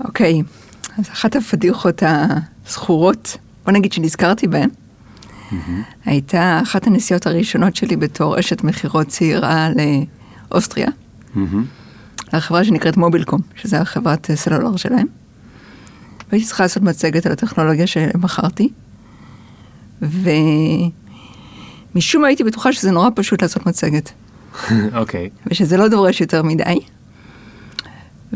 אוקיי, אז אחת הפדיחות הזכורות, בוא נגיד שנזכרתי בהן, הייתה אחת הנסיעות הראשונות שלי בתור אשת מכירות צעירה לאוסטריה, לחברה שנקראת מובילקום, שזו החברת סלולר שלהם. והייתי צריכה לעשות מצגת על הטכנולוגיה שמכרתי, ומשום מה הייתי בטוחה שזה נורא פשוט לעשות מצגת. אוקיי. ושזה לא דורש יותר מדי.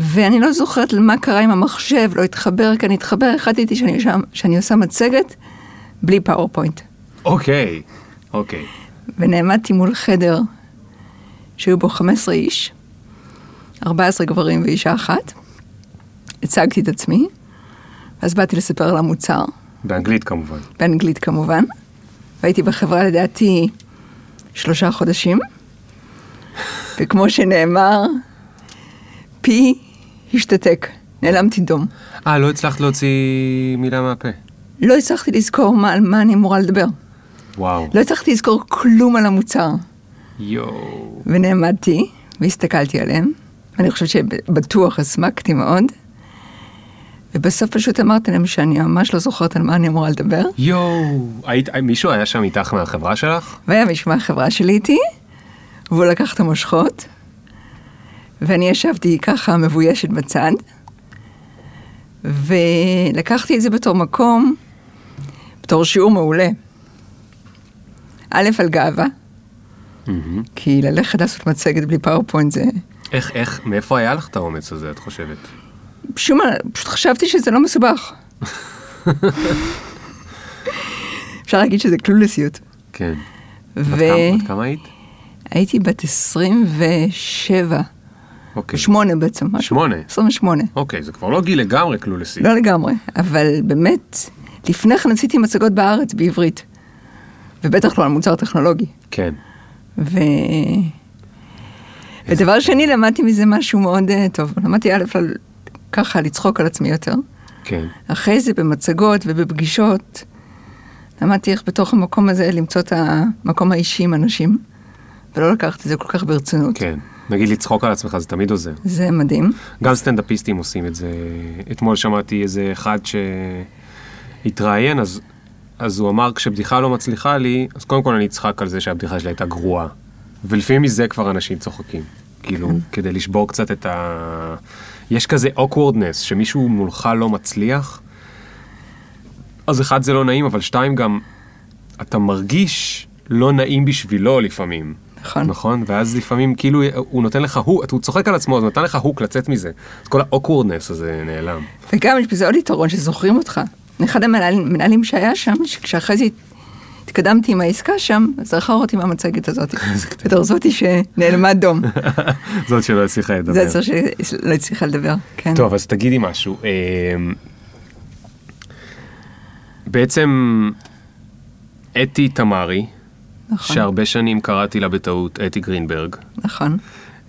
ואני לא זוכרת מה קרה עם המחשב, לא התחבר כאן, התחבר, החלטתי שאני, שם, שאני עושה מצגת בלי PowerPoint. אוקיי, אוקיי. ונעמדתי מול חדר שהיו בו 15 איש, 14 גברים ואישה אחת, הצגתי את עצמי, ואז באתי לספר על המוצר, באנגלית כמובן. באנגלית כמובן, והייתי בחברה לדעתי שלושה חודשים, וכמו שנאמר, פי השתתק, נעלמתי דום. אה, לא הצלחת להוציא מילה מהפה. לא הצלחתי לזכור מה, על מה אני אמורה לדבר. וואו. לא הצלחתי לזכור כלום על המוצר. יואו. ונעמדתי והסתכלתי עליהם, ואני חושבת שבטוח הסמקתי מאוד. ובסוף פשוט אמרתי להם שאני ממש לא זוכרת על מה אני אמורה לדבר. יואו. היית, מישהו היה שם איתך מהחברה שלך? והיה מישהו מהחברה שלי איתי, והוא לקח את המושכות, ואני ישבתי ככה מבוישת בצד, ולקחתי את זה בתור מקום, בתור שיעור מעולה. א', על גאווה, כי ללכת לעשות מצגת בלי PowerPoint זה... איך, איך, מאיפה היה לך את האומץ הזה, את חושבת? שום, פשוט חשבתי שזה לא מסובך. אפשר להגיד שזה קלולסיות. כן. ו... בת כמה- בת כמה היית? הייתי בת 27, אוקיי. שמונה בעצם. שמונה. 28. אוקיי, זה כבר לא גיל לגמרי קלולסי. לא לגמרי, אבל באמת, לפני כן עשיתי מצגות בארץ בעברית, ובטח לא על מוצר טכנולוגי. כן. ו... ודבר שני, למדתי מזה משהו מאוד uh, טוב. למדתי א', על... ככה לצחוק על עצמי יותר. כן. אחרי זה במצגות ובפגישות, למדתי איך בתוך המקום הזה למצוא את המקום האישי עם אנשים, ולא לקחת את זה כל כך ברצינות. כן. נגיד לצחוק על עצמך זה תמיד עוזר. זה מדהים. גם סטנדאפיסטים עושים את זה. אתמול שמעתי איזה אחד שהתראיין, אז, אז הוא אמר, כשבדיחה לא מצליחה לי, אז קודם כל אני אצחק על זה שהבדיחה שלי הייתה גרועה. ולפעמים מזה כבר אנשים צוחקים. כאילו, כדי לשבור קצת את ה... יש כזה awkwardness, שמישהו מולך לא מצליח, אז אחד זה לא נעים, אבל שתיים גם, אתה מרגיש לא נעים בשבילו לפעמים. נכון. נכון? ואז לפעמים כאילו הוא נותן לך hook, הוא צוחק על עצמו, אז הוא נתן לך hook לצאת מזה. אז כל ה awkwardness הזה נעלם. וגם יש בזה עוד יתרון שזוכרים אותך. אחד המנהלים מנהלים שהיה שם, שכשאחרי זה התקדמתי עם העסקה שם, זכר אותי מהמצגת הזאת. בתור זאתי שנעלמה דום. זאת שלא הצליחה לדבר. הצעה שלא הצליחה לדבר, כן. טוב, אז תגידי משהו. אה, בעצם אתי תמרי, נכון, שהרבה שנים קראתי לה בטעות אתי גרינברג, נכון.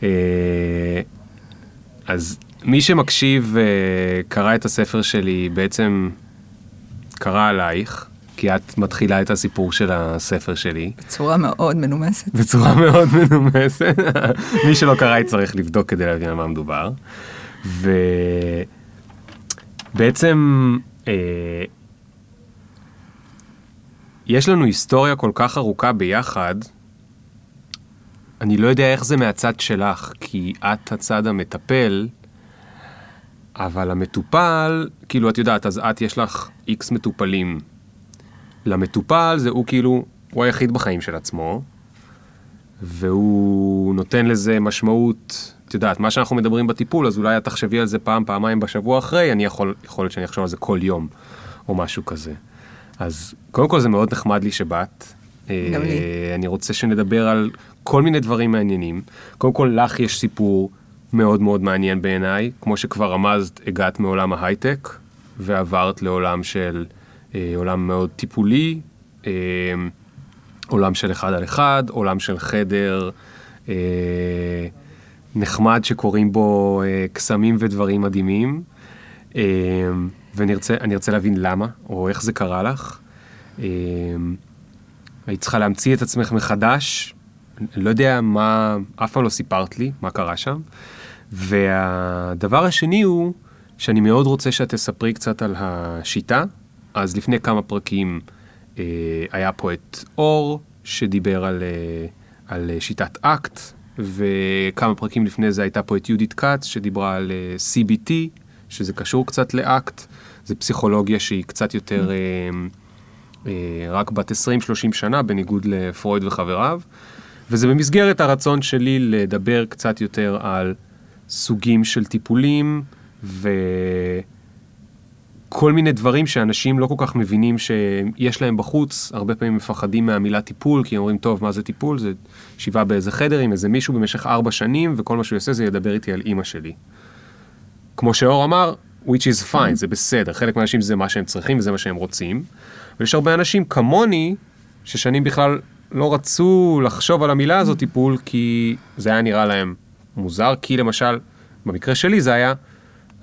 אה, אז מי שמקשיב אה, קרא את הספר שלי, בעצם קרא עלייך, כי את מתחילה את הסיפור של הספר שלי. בצורה מאוד מנומסת. בצורה מאוד מנומסת. מי שלא קרא יצטרך לבדוק כדי להבין על מה מדובר. ובעצם אה, יש לנו היסטוריה כל כך ארוכה ביחד, אני לא יודע איך זה מהצד שלך, כי את הצד המטפל, אבל המטופל, כאילו את יודעת, אז את יש לך איקס מטופלים. למטופל זה הוא כאילו, הוא היחיד בחיים של עצמו, והוא נותן לזה משמעות, את יודעת, מה שאנחנו מדברים בטיפול, אז אולי את תחשבי על זה פעם, פעמיים בשבוע אחרי, אני יכול, יכול להיות שאני אחשוב על זה כל יום, או משהו כזה. אז קודם כל זה מאוד נחמד לי שבאת. גם לי. אה, אני רוצה שנדבר על כל מיני דברים מעניינים. קודם כל, לך יש סיפור מאוד מאוד מעניין בעיניי. כמו שכבר רמזת, הגעת מעולם ההייטק, ועברת לעולם של, אה, עולם מאוד טיפולי, אה, עולם של אחד על אחד, עולם של חדר אה, נחמד שקורים בו אה, קסמים ודברים מדהימים. אה, ואני ארצה, להבין למה, או איך זה קרה לך. אה, היית צריכה להמציא את עצמך מחדש, אני לא יודע מה, אף פעם לא סיפרת לי מה קרה שם. והדבר השני הוא שאני מאוד רוצה שאת תספרי קצת על השיטה. אז לפני כמה פרקים אה, היה פה את אור, שדיבר על, אה, על שיטת אקט, וכמה פרקים לפני זה הייתה פה את יהודית כץ, שדיברה על אה, CBT, שזה קשור קצת לאקט. זה פסיכולוגיה שהיא קצת יותר... אה, אה, רק בת 20-30 שנה, בניגוד לפרויד וחבריו. וזה במסגרת הרצון שלי לדבר קצת יותר על סוגים של טיפולים וכל מיני דברים שאנשים לא כל כך מבינים שיש להם בחוץ, הרבה פעמים מפחדים מהמילה טיפול, כי אומרים, טוב, מה זה טיפול? זה ישיבה באיזה חדר עם איזה מישהו במשך ארבע שנים, וכל מה שהוא יעשה זה ידבר איתי על אימא שלי. כמו שאור אמר, which is fine, זה בסדר, חלק מהאנשים זה מה שהם צריכים וזה מה שהם רוצים. ויש הרבה אנשים כמוני, ששנים בכלל לא רצו לחשוב על המילה הזאת טיפול, כי זה היה נראה להם מוזר, כי למשל, במקרה שלי זה היה,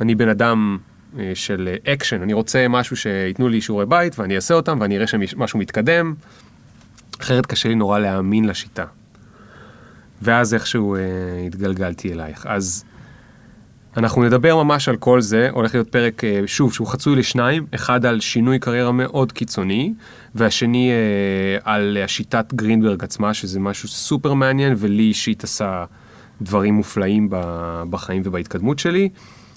אני בן אדם אה, של אקשן, אני רוצה משהו שייתנו לי שיעורי בית ואני אעשה אותם ואני אראה שמשהו מתקדם, אחרת קשה לי נורא להאמין לשיטה. ואז איכשהו אה, התגלגלתי אלייך. אז אנחנו נדבר ממש על כל זה, הולך להיות פרק, אה, שוב, שהוא חצוי לשניים, אחד על שינוי קריירה מאוד קיצוני, והשני אה, על השיטת גרינברג עצמה, שזה משהו סופר מעניין, ולי אישית עשה דברים מופלאים בחיים ובהתקדמות שלי,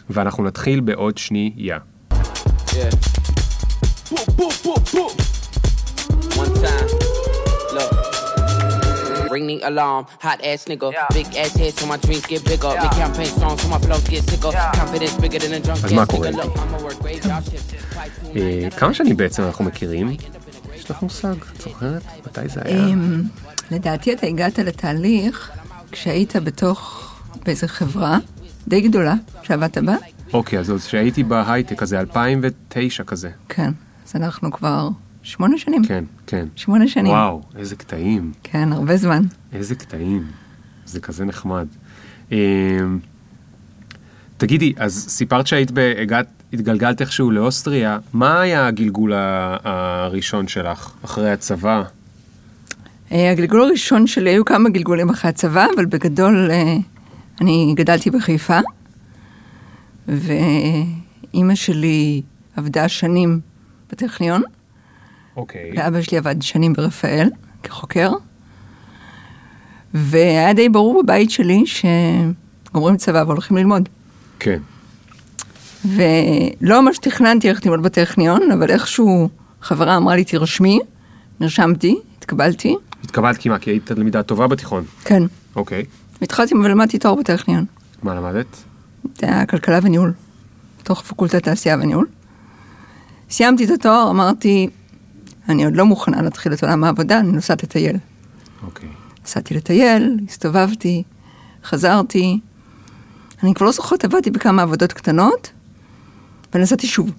ואנחנו נתחיל בעוד שנייה. Yeah. One time. Ring the alarm. Hot ass nigga, yeah. big ass head so my dreams get bigger. Yeah. Big campaign strong so my flows get sicker. Yeah. Confidence bigger than a drunk אז מה קורה? כמה שנים בעצם אנחנו מכירים? יש לך מושג, את זוכרת? מתי זה היה? לדעתי אתה הגעת לתהליך כשהיית בתוך, באיזה חברה די גדולה שעבדת בה. אוקיי, אז כשהייתי בהייטק, אז זה 2009 כזה. כן, אז אנחנו כבר שמונה שנים. כן, כן. שמונה שנים. וואו, איזה קטעים. כן, הרבה זמן. איזה קטעים. זה כזה נחמד. אמ, תגידי, אז סיפרת שהיית בהגעת, התגלגלת איכשהו לאוסטריה, מה היה הגלגול הראשון שלך אחרי הצבא? אה, הגלגול הראשון שלי, היו כמה גלגולים אחרי הצבא, אבל בגדול אה, אני גדלתי בחיפה, ואימא שלי עבדה שנים בטכניון. אוקיי. ואבא שלי עבד שנים ברפאל כחוקר, והיה די ברור בבית שלי שגומרים צבא והולכים ללמוד. כן. ולא ממש תכננתי ללכת ללמוד בטכניון, אבל איכשהו חברה אמרה לי תרשמי, נרשמתי, התקבלתי. התקבלת כי מה? כי היית תלמידה טובה בתיכון? כן. אוקיי. התחלתי ולמדתי תואר בטכניון. מה למדת? זה היה כלכלה וניהול, תוך פקולטת תעשייה וניהול. סיימתי את התואר, אמרתי, אני עוד לא מוכנה להתחיל את עולם העבודה, אני נוסעת לטייל. אוקיי. נסעתי לטייל, הסתובבתי, חזרתי. אני כבר לא זוכרת, עבדתי בכמה עבודות קטנות, ונסעתי שוב.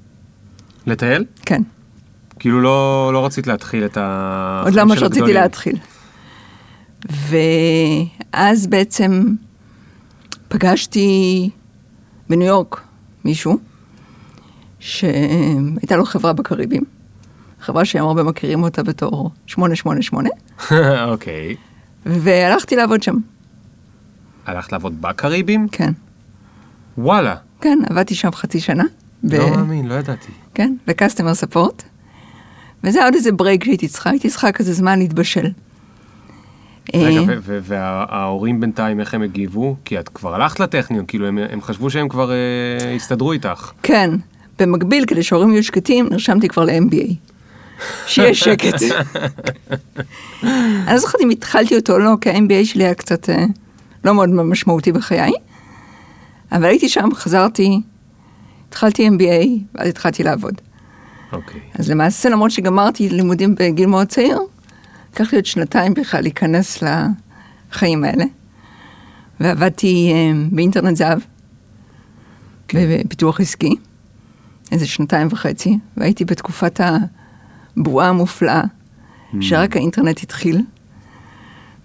לטייל? כן. כאילו לא, לא רצית להתחיל את ה... עוד לא ממש רציתי להתחיל. ואז בעצם פגשתי בניו יורק מישהו, שהייתה לו חברה בקריבים. חברה שהם הרבה מכירים אותה בתור 888. אוקיי. והלכתי לעבוד שם. הלכת לעבוד בקריבים? כן. וואלה. כן, עבדתי שם חצי שנה. לא מאמין, לא ידעתי. כן, וקסטומר ספורט. וזה עוד איזה ברייק שהייתי צריכה, הייתי צריכה כזה זמן להתבשל. רגע, אה, וההורים בינתיים, איך הם הגיבו? כי את כבר הלכת לטכניון, כאילו הם, הם חשבו שהם כבר אה, הסתדרו איתך. כן, במקביל, כדי שההורים יהיו שקטים, נרשמתי כבר ל-MBA. שיהיה שקט. אני לא זוכרת אם התחלתי אותו או לא, כי ה-MBA שלי היה קצת אה, לא מאוד משמעותי בחיי. אבל הייתי שם, חזרתי, התחלתי MBA, ואז התחלתי לעבוד. אוקיי. אז למעשה, למרות שגמרתי לימודים בגיל מאוד צעיר, לקח לי עוד שנתיים בכלל להיכנס לחיים האלה. ועבדתי אה, באינטרנט זהב, כן. בפיתוח עסקי, איזה שנתיים וחצי, והייתי בתקופת ה... בועה המופלאה, mm. שרק האינטרנט התחיל.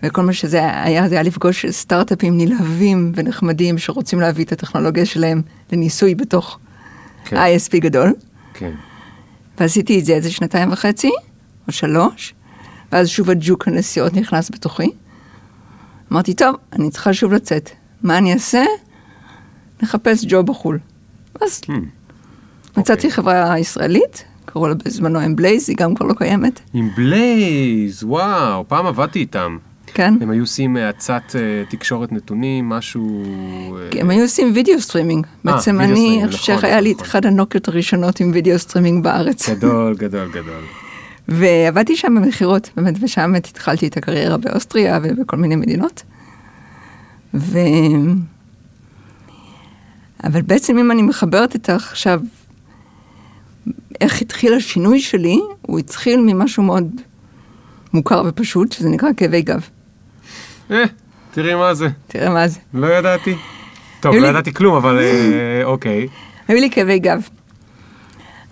וכל מה שזה היה, זה היה לפגוש סטארט-אפים נלהבים ונחמדים שרוצים להביא את הטכנולוגיה שלהם לניסוי בתוך כן. ISP גדול. כן. ועשיתי את זה איזה שנתיים וחצי, או שלוש, ואז שוב הג'וק הנסיעות נכנס בתוכי. אמרתי, טוב, אני צריכה שוב לצאת. מה אני אעשה? נחפש ג'וב בחו"ל. אז Hmm. מצאתי חברה ישראלית, קראו לה בזמנו אמבלייז, היא גם כבר לא קיימת, עם בלייז, וואו, פעם עבדתי איתם. כן? הם היו עושים האצת אה, תקשורת נתונים, משהו... אה, כי הם היו עושים video streaming. בעצם אני סטרימינג, חושב נכון, שהיה לי את נכון. אחד הנוקיות הראשונות עם video streaming בארץ. גדול, גדול, גדול. ועבדתי שם במכירות, באמת, ושם התחלתי את הקריירה באוסטריה ובכל מיני מדינות. ו... אבל בעצם אם אני מחברת את עכשיו, איך התחיל השינוי שלי, הוא התחיל ממשהו מאוד מוכר ופשוט, שזה נקרא כאבי גב. אה, תראי מה זה, תראה מה זה. לא ידעתי. טוב, לא ידעתי כלום, אבל אה, אוקיי. היו לי כאבי גב.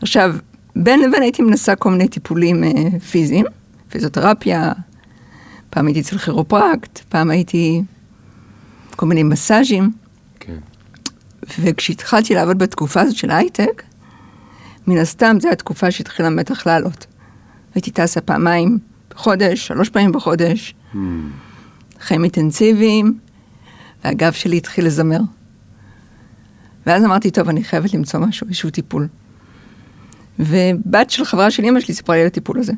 עכשיו, בין לבין הייתי מנסה כל מיני טיפולים אה, פיזיים, פיזיותרפיה, פעם הייתי אצל כירופרקט, פעם הייתי כל מיני מסאז'ים, כן. וכשהתחלתי לעבוד בתקופה הזאת של הייטק, מן הסתם זו התקופה שהתחילה המתח לעלות. הייתי טסה פעמיים בחודש, שלוש פעמים בחודש, Hmm. חיים אינטנסיביים, והגב שלי התחיל לזמר. ואז אמרתי, טוב, אני חייבת למצוא משהו, איזשהו טיפול. ובת של חברה של אמא שלי סיפרה לי על הטיפול הזה.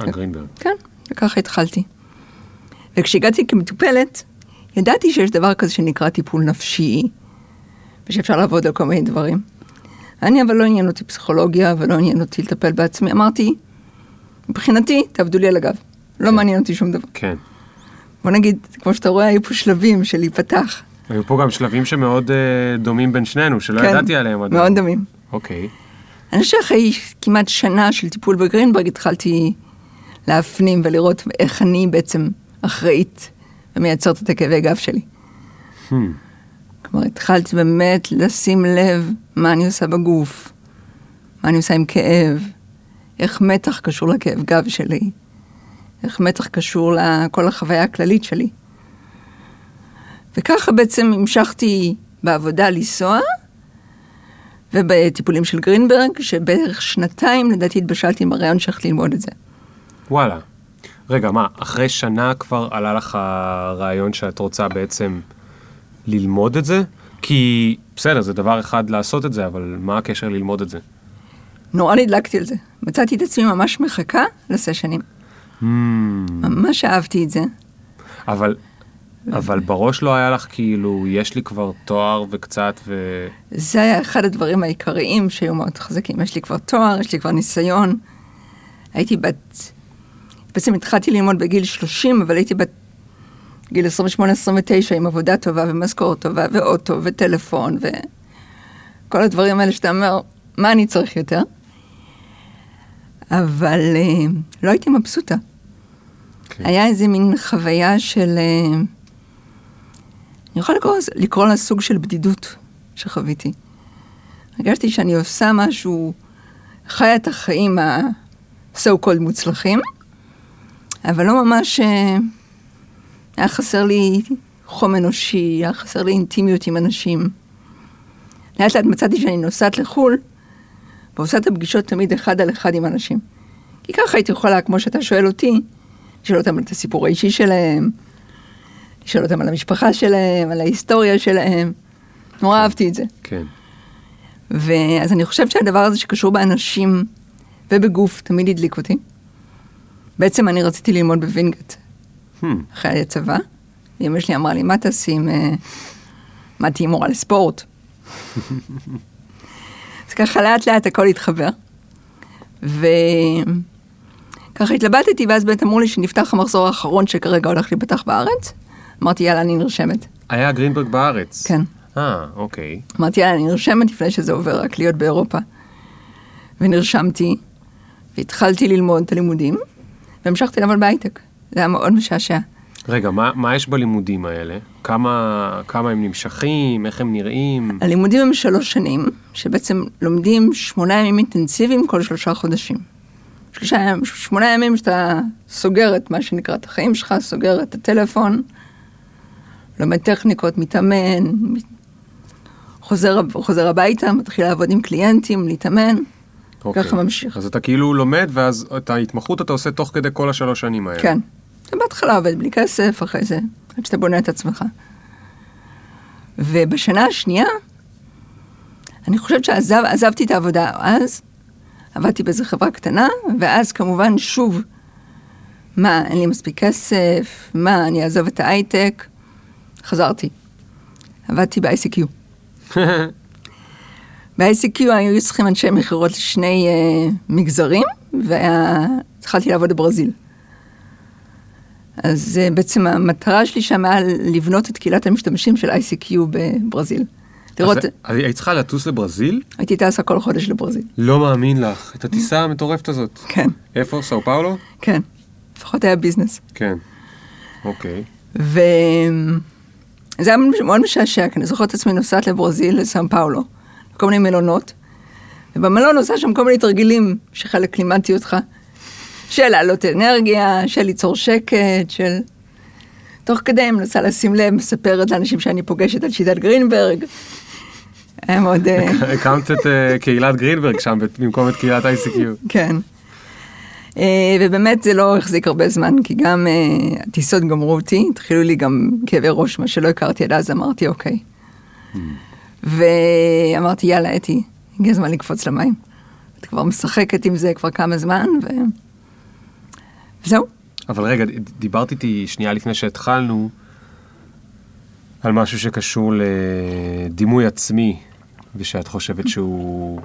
אה, גרינברג. כן, וככה התחלתי. וכשהגעתי כמטופלת, ידעתי שיש דבר כזה שנקרא טיפול נפשי, ושאפשר לעבוד על כל מיני דברים. אני אבל לא עניין אותי פסיכולוגיה, ולא עניין אותי לטפל בעצמי. אמרתי, מבחינתי, תעבדו לי על הגב. לא מעניין אותי שום דבר. כן. בוא נגיד, כמו שאתה רואה, היו פה שלבים של להיפתח. היו פה גם שלבים שמאוד אה, דומים בין שנינו, שלא כן, ידעתי עליהם עדיין. מאוד דומים. אוקיי. אני חושבת שאחרי כמעט שנה של טיפול בגרינברג התחלתי להפנים ולראות איך אני בעצם אחראית ומייצרת את הכאבי גב שלי. Hmm. כלומר, התחלתי באמת לשים לב מה אני עושה בגוף, מה אני עושה עם כאב, איך מתח קשור לכאב גב שלי, איך מתח קשור לכל החוויה הכללית שלי. וככה בעצם המשכתי בעבודה לנסוע, ובטיפולים של גרינברג, שבערך שנתיים לדעתי התבשלתי עם הרעיון שהלכתי ללמוד את זה. וואלה. רגע, מה, אחרי שנה כבר עלה לך הרעיון שאת רוצה בעצם ללמוד את זה? כי בסדר, זה דבר אחד לעשות את זה, אבל מה הקשר ללמוד את זה? נורא נדלקתי על זה. מצאתי את עצמי ממש מחכה לסשנים. Hmm. ממש אהבתי את זה. אבל, אבל בראש לא היה לך כאילו, יש לי כבר תואר וקצת ו... זה היה אחד הדברים העיקריים שהיו מאוד חזקים. יש לי כבר תואר, יש לי כבר ניסיון. הייתי בת... בעצם התחלתי ללמוד בגיל 30, אבל הייתי בת גיל 28-29 עם עבודה טובה ומשכורת טובה ואוטו וטלפון וכל הדברים האלה שאתה אומר, מה אני צריך יותר? אבל אה, לא הייתי מבסוטה. כן. היה איזה מין חוויה של... אה, אני יכולה לקרוא, לקרוא לה סוג של בדידות שחוויתי. הרגשתי שאני עושה משהו, חיה את החיים ה-so called מוצלחים, אבל לא ממש... אה, היה חסר לי חום אנושי, היה חסר לי אינטימיות עם אנשים. לאט לאט מצאתי שאני נוסעת לחו"ל, ועושה את הפגישות תמיד אחד על אחד עם אנשים. כי ככה הייתי יכולה, כמו שאתה שואל אותי, לשאול אותם על את הסיפור האישי שלהם, לשאול אותם על המשפחה שלהם, על ההיסטוריה שלהם. נורא אהבתי את זה. כן. ואז אני חושבת שהדבר הזה שקשור באנשים ובגוף תמיד הדליק אותי. בעצם אני רציתי ללמוד בווינגייט Hmm. אחרי הצבא. אמא שלי אמרה לי, מה תעשי עם... אה, מה תהיי מורה לספורט? אז ככה לאט לאט הכל התחבר. וככה התלבטתי, ואז באמת אמרו לי שנפתח המחזור האחרון שכרגע הולך להיפתח בארץ. אמרתי, יאללה, אני נרשמת. היה גרינברג בארץ. כן. אה, אוקיי. אמרתי, יאללה, אני נרשמת לפני שזה עובר רק להיות באירופה. ונרשמתי, והתחלתי ללמוד את הלימודים, והמשכתי לעבוד בהייטק. זה היה מאוד משעשע. רגע, מה, מה יש בלימודים האלה? כמה, כמה הם נמשכים? איך הם נראים? הלימודים הם שלוש שנים, שבעצם לומדים שמונה ימים אינטנסיביים כל שלושה חודשים. שלושה שמונה ימים שאתה סוגר את מה שנקרא את החיים שלך, סוגר את הטלפון, לומד טכניקות, מתאמן, מת- חוזר, חוזר הביתה, מתחיל לעבוד עם קליינטים, להתאמן, אוקיי. ככה ממשיך. אז אתה כאילו לומד, ואז את ההתמחות אתה עושה תוך כדי כל השלוש שנים האלה. כן. אתה בהתחלה עובד בלי כסף, אחרי זה, עד שאתה בונה את עצמך. ובשנה השנייה, אני חושבת שעזבתי את העבודה אז, עבדתי באיזה חברה קטנה, ואז כמובן שוב, מה, אין לי מספיק כסף, מה, אני אעזוב את ההייטק, חזרתי. עבדתי ב-ICQ. ב-ICQ היו צריכים אנשי מכירות לשני uh, מגזרים, והתחלתי לעבוד בברזיל. אז uh, בעצם המטרה שלי שם היה לבנות את קהילת המשתמשים של ICQ בברזיל. לראות... אז היית צריכה לטוס לברזיל? הייתי טסה כל חודש לברזיל. לא מאמין לך, את הטיסה המטורפת הזאת. כן. איפה? סאו פאולו? כן. לפחות היה ביזנס. כן. אוקיי. ו... זה היה מאוד משעשע, כי אני זוכרת את עצמי נוסעת לברזיל, לסאו פאולו, כל מיני מלונות, ובמלון עושה שם כל מיני תרגילים שחלק לימדתי אותך, של להעלות אנרגיה, של ליצור שקט, של... תוך כדי אני מנסה לשים לב, מספרת לאנשים שאני פוגשת על שיטת גרינברג. היה מאוד... אה, הקמת את אה, קהילת גרינברג שם במקום את קהילת ICQ. כן. אה, ובאמת זה לא החזיק הרבה זמן, כי גם הטיסות גמרו אותי, התחילו לי גם כאבי ראש, מה שלא הכרתי עד אז, אמרתי אוקיי. Hmm. ואמרתי יאללה אתי, הגיע הזמן לקפוץ למים. את כבר משחקת עם זה כבר כמה זמן, ו... וזהו. אבל רגע, דיברת איתי שנייה לפני שהתחלנו על משהו שקשור לדימוי עצמי, ושאת חושבת שהוא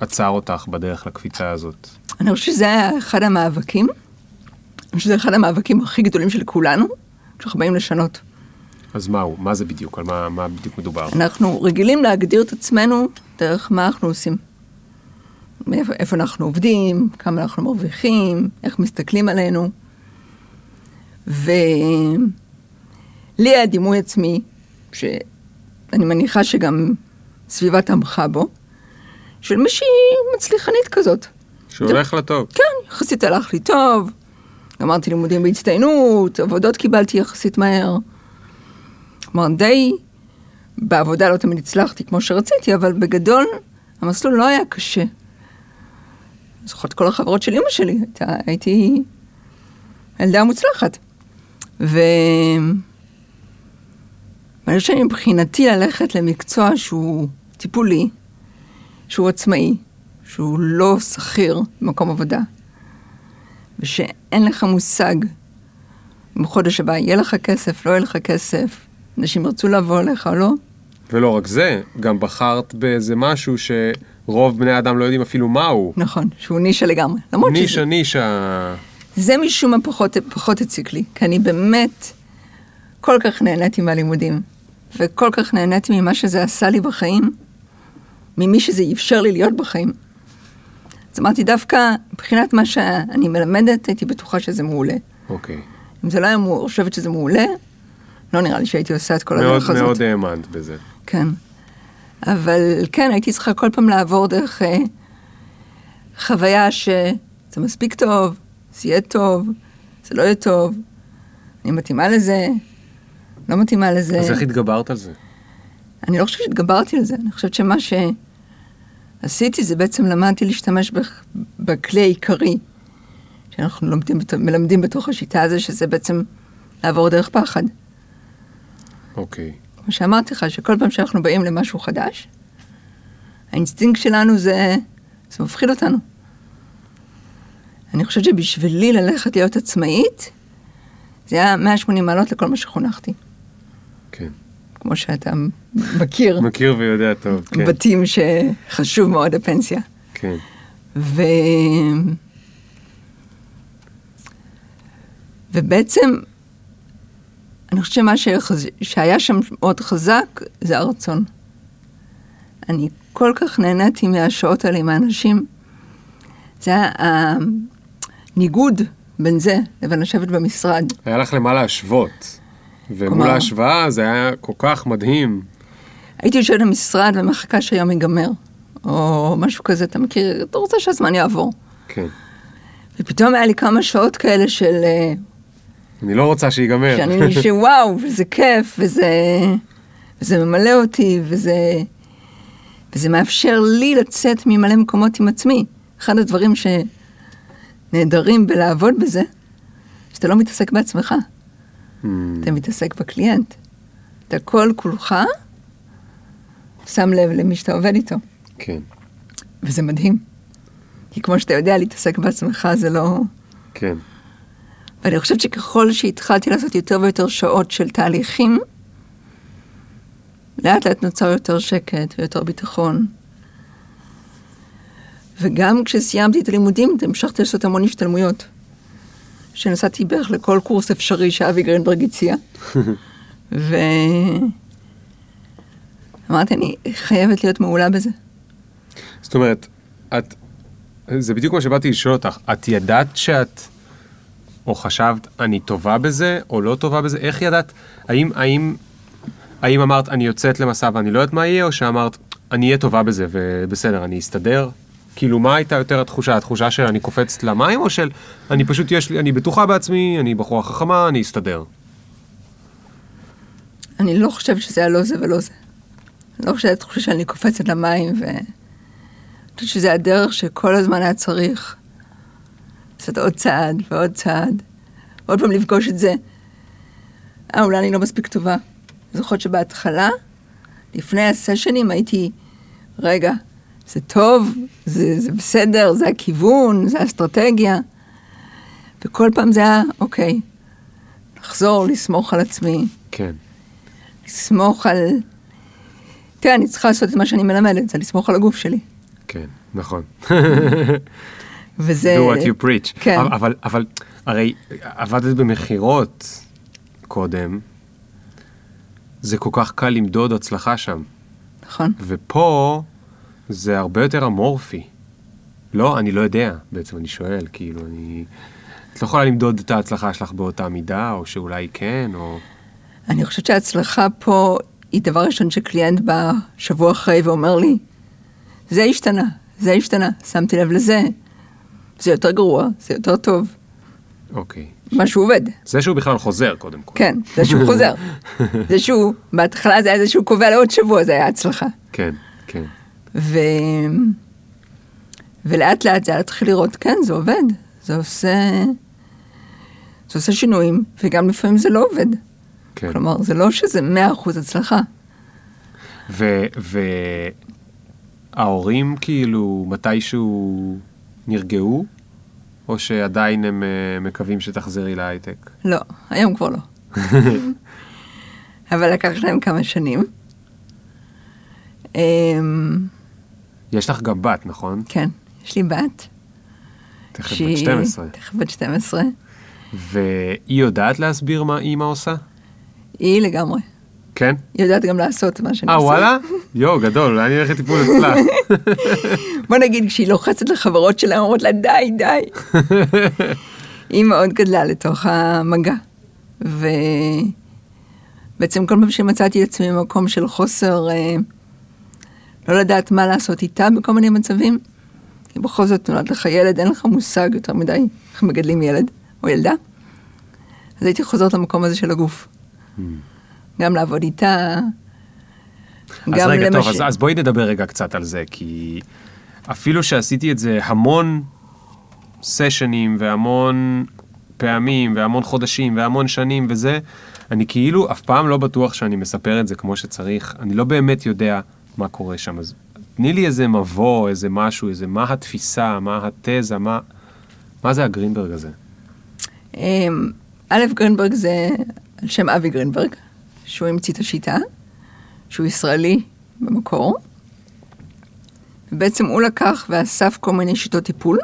עצר אותך בדרך לקפיצה הזאת. אני חושבת שזה היה אחד המאבקים. אני חושבת שזה אחד המאבקים הכי גדולים של כולנו, שאנחנו באים לשנות. אז מהו? מה זה בדיוק? על מה, מה בדיוק מדובר? אנחנו רגילים להגדיר את עצמנו דרך מה אנחנו עושים. איפה, אנחנו עובדים, כמה אנחנו מרוויחים, איך מסתכלים עלינו. ולי היה דימוי עצמי, שאני מניחה שגם סביבה תמכה בו, של מישהי מצליחנית כזאת. שהולך לה טוב. כן, יחסית הלך לי טוב. גמרתי לימודים בהצטיינות, עבודות קיבלתי יחסית מהר. כלומר, די בעבודה לא תמיד הצלחתי כמו שרציתי, אבל בגדול המסלול לא היה קשה. זוכרת כל החברות של אימא שלי, הייתה, הייתי ילדה מוצלחת. ו... ואני חושבת שמבחינתי ללכת למקצוע שהוא טיפולי, שהוא עצמאי, שהוא לא שכיר במקום עבודה, ושאין לך מושג אם בחודש הבא יהיה לך כסף, לא יהיה לך כסף, אנשים ירצו לבוא אליך או לא. ולא רק זה, גם בחרת באיזה משהו שרוב בני האדם לא יודעים אפילו מהו. נכון, שהוא נישה לגמרי. נישה, שזה... נישה. זה משום מה פחות, פחות הציק לי, כי אני באמת כל כך נהניתי מהלימודים, וכל כך נהניתי ממה שזה עשה לי בחיים, ממי שזה אפשר לי להיות בחיים. אז אמרתי, דווקא מבחינת מה שאני מלמדת, הייתי בטוחה שזה מעולה. אוקיי. Okay. אם זה לא היה חושבת שזה מעולה, לא נראה לי שהייתי עושה את כל הדרך הזאת. מאוד האמנת בזה. כן. אבל כן, הייתי צריכה כל פעם לעבור דרך אה, חוויה שזה מספיק טוב, זה יהיה טוב, זה לא יהיה טוב, אני מתאימה לזה, לא מתאימה לזה. אז איך התגברת על זה? אני לא חושבת שהתגברתי על זה, אני חושבת שמה שעשיתי זה בעצם למדתי להשתמש בכלי העיקרי שאנחנו לומדים, מלמדים בתוך השיטה הזו, שזה בעצם לעבור דרך פחד. אוקיי. כמו שאמרתי לך, שכל פעם שאנחנו באים למשהו חדש, האינסטינקט שלנו זה, זה מפחיד אותנו. אני חושבת שבשבילי ללכת להיות עצמאית, זה היה 180 מעלות לכל מה שחונכתי. כן. כמו שאתה מכיר. מכיר ויודע טוב, כן. בתים שחשוב מאוד הפנסיה. כן. ו... ובעצם, אני חושבת שמה שחז... שהיה שם מאוד חזק, זה הרצון. אני כל כך נהניתי מהשעות האלה עם האנשים. זה היה הניגוד בין זה לבין לשבת במשרד. היה לך למה להשוות. ומול ההשוואה זה היה כל כך מדהים. הייתי יושבת במשרד ומחכה שהיום ייגמר, או משהו כזה, אתה מכיר, אתה רוצה שהזמן יעבור. כן. ופתאום היה לי כמה שעות כאלה של... אני לא רוצה שיגמר. שאני, שוואו, וזה כיף, וזה, וזה ממלא אותי, וזה, וזה מאפשר לי לצאת ממלא מקומות עם עצמי. אחד הדברים שנהדרים בלעבוד בזה, שאתה לא מתעסק בעצמך. Hmm. אתה מתעסק בקליינט. אתה כל כולך שם לב למי שאתה עובד איתו, כן, וזה מדהים. כי כמו שאתה יודע, להתעסק בעצמך זה לא... כן. ואני חושבת שככל שהתחלתי לעשות יותר ויותר שעות של תהליכים, לאט לאט נוצר יותר שקט ויותר ביטחון. וגם כשסיימתי את הלימודים, המשכתי לעשות המון השתלמויות. שנסעתי בערך לכל קורס אפשרי שאבי גרינברג הציע. ואמרתי, אני חייבת להיות מעולה בזה. זאת אומרת, את, זה בדיוק מה שבאתי לשאול אותך, את ידעת שאת, או חשבת, אני טובה בזה, או לא טובה בזה, איך ידעת, האם, האם, האם אמרת, אני יוצאת למסע ואני לא יודעת מה יהיה, או שאמרת, אני אהיה טובה בזה ובסדר, אני אסתדר? כאילו, מה הייתה יותר התחושה? התחושה של אני קופצת למים, או של אני פשוט יש לי, אני בטוחה בעצמי, אני בחורה חכמה, אני אסתדר? אני לא חושבת שזה היה לא זה ולא זה. אני לא חושבת שאני קופצת למים, ו... אני חושבת שזה הדרך שכל הזמן היה צריך לעשות עוד צעד ועוד צעד. עוד פעם לפגוש את זה. אה, אולי אני לא מספיק טובה. זוכרת שבהתחלה, לפני הסשנים, הייתי, רגע, זה טוב, זה, זה בסדר, זה הכיוון, זה האסטרטגיה. וכל פעם זה היה, אוקיי, לחזור, לסמוך על עצמי. כן. לסמוך על... תראה, אני צריכה לעשות את מה שאני מלמדת, זה לסמוך על הגוף שלי. כן, נכון. וזה... do what you preach. כן. אבל, אבל, הרי עבדת במכירות קודם, זה כל כך קל למדוד הצלחה שם. נכון. ופה זה הרבה יותר אמורפי. לא, אני לא יודע, בעצם אני שואל, כאילו, אני... את לא יכולה למדוד את ההצלחה שלך באותה מידה, או שאולי כן, או... אני חושבת שההצלחה פה היא דבר ראשון שקליינט בא שבוע אחרי ואומר לי, זה השתנה, זה השתנה, שמתי לב לזה, זה יותר גרוע, זה יותר טוב, אוקיי. משהו עובד. זה שהוא בכלל חוזר, קודם כל. כן, זה שהוא חוזר. זה שהוא, בהתחלה זה היה זה שהוא קובע לעוד שבוע, זה היה הצלחה. כן, כן. ו... ולאט לאט זה היה להתחיל לראות, כן, זה עובד, זה עושה, זה עושה שינויים, וגם לפעמים זה לא עובד. כן. כלומר, זה לא שזה מאה אחוז הצלחה. וההורים כאילו מתישהו נרגעו, או שעדיין הם אה, מקווים שתחזרי להייטק? לא, היום כבר לא. אבל לקח להם כמה שנים. אמ, יש לך גם בת, נכון? כן, יש לי בת. תכף בת שהיא- 12. תכף בת 12. והיא יודעת להסביר מה אימא עושה? היא לגמרי. כן? היא יודעת גם לעשות מה שאני אה, עושה. וואלה? יואו, גדול, אולי אני אלך לטיפול אצלה. בוא נגיד, כשהיא לוחצת לחברות שלה, אומרות לה, די, די. היא מאוד גדלה לתוך המגע. ובעצם כל פעם שמצאתי את עצמי במקום של חוסר, אה, לא לדעת מה לעשות איתה בכל מיני מצבים, כי בכל זאת נולד לך ילד, אין לך מושג יותר מדי איך מגדלים ילד או ילדה. אז הייתי חוזרת למקום הזה של הגוף. גם לעבוד איתה, אז גם רגע, טוב, למש- אז, אז בואי נדבר רגע קצת על זה, כי אפילו שעשיתי את זה המון סשנים והמון פעמים והמון חודשים והמון שנים וזה, אני כאילו אף פעם לא בטוח שאני מספר את זה כמו שצריך, אני לא באמת יודע מה קורה שם, אז תני לי איזה מבוא, איזה משהו, איזה מה התפיסה, מה התזה, מה, מה זה הגרינברג הזה? אמ, א', גרינברג זה על שם אבי גרינברג, שהוא המציא את השיטה, שהוא ישראלי במקור. ובעצם הוא לקח ואסף כל מיני שיטות טיפול,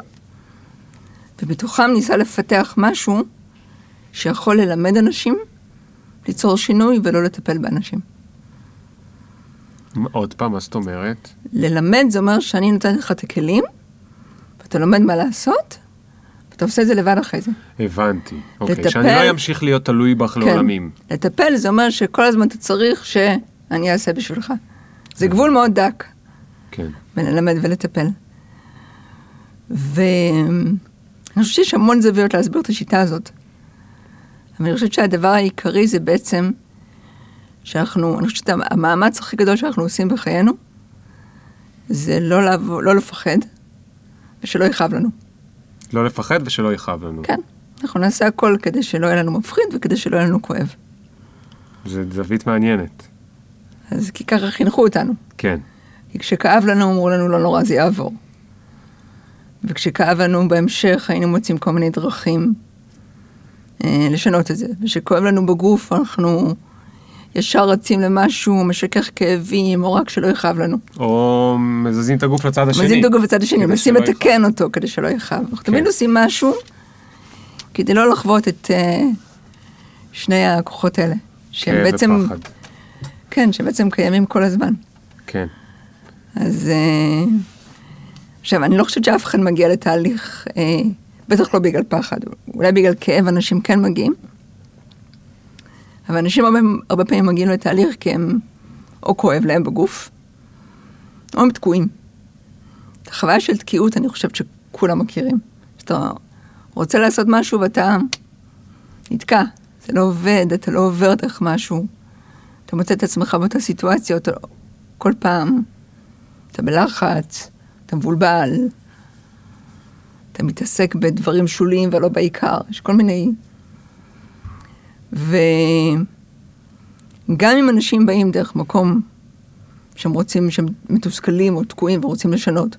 ובתוכם ניסה לפתח משהו שיכול ללמד אנשים ליצור שינוי ולא לטפל באנשים. עוד פעם, מה זאת אומרת? ללמד זה אומר שאני נותנת לך את הכלים, ואתה לומד מה לעשות, ואתה עושה את זה לבד אחרי זה. הבנתי. אוקיי, לטפל- שאני לא אמשיך להיות תלוי בך לעולמים. כן. לטפל זה אומר שכל הזמן אתה צריך שאני אעשה בשבילך. זה גבול מאוד דק כן. בין ללמד ולטפל. ואני חושבת שיש המון זוויות להסביר את השיטה הזאת. אבל אני חושבת שהדבר העיקרי זה בעצם שאנחנו, אני חושבת שהמאמץ הכי גדול שאנחנו עושים בחיינו זה לא, לעבור, לא לפחד ושלא יכאב לנו. לא לפחד ושלא יכאב לנו. כן, אנחנו נעשה הכל כדי שלא יהיה לנו מפחיד וכדי שלא יהיה לנו כואב. זו זווית מעניינת. אז כי ככה חינכו אותנו. כן. כי כשכאב לנו, אמרו לנו, לא נורא, זה יעבור. וכשכאב לנו בהמשך, היינו מוצאים כל מיני דרכים אה, לשנות את זה. וכשכואב לנו בגוף, אנחנו ישר רצים למשהו, משכך כאבים, או רק שלא יכאב לנו. או מזזים את הגוף לצד השני. מזיזים את הגוף לצד השני, מנסים לתקן אותו כדי שלא יכאב. אנחנו כן. תמיד עושים משהו כדי לא לחוות את אה, שני הכוחות האלה. שהם בעצם, ופחד. כן, שבעצם קיימים כל הזמן. כן. אז אה, עכשיו, אני לא חושבת שאף אחד מגיע לתהליך, אה, בטח לא בגלל פחד, אולי בגלל כאב אנשים כן מגיעים, אבל אנשים הרבה, הרבה פעמים מגיעים לתהליך כי הם או כואב להם בגוף, או הם תקועים. את החוויה של תקיעות אני חושבת שכולם מכירים. שאתה רוצה לעשות משהו ואתה נתקע, זה לא עובד, אתה לא עובר דרך משהו. אתה מוצא את עצמך באותה סיטואציה, אתה כל פעם, אתה בלחץ, אתה מבולבל, אתה מתעסק בדברים שוליים ולא בעיקר, יש כל מיני... וגם אם אנשים באים דרך מקום שהם רוצים, שהם מתוסכלים או תקועים ורוצים לשנות,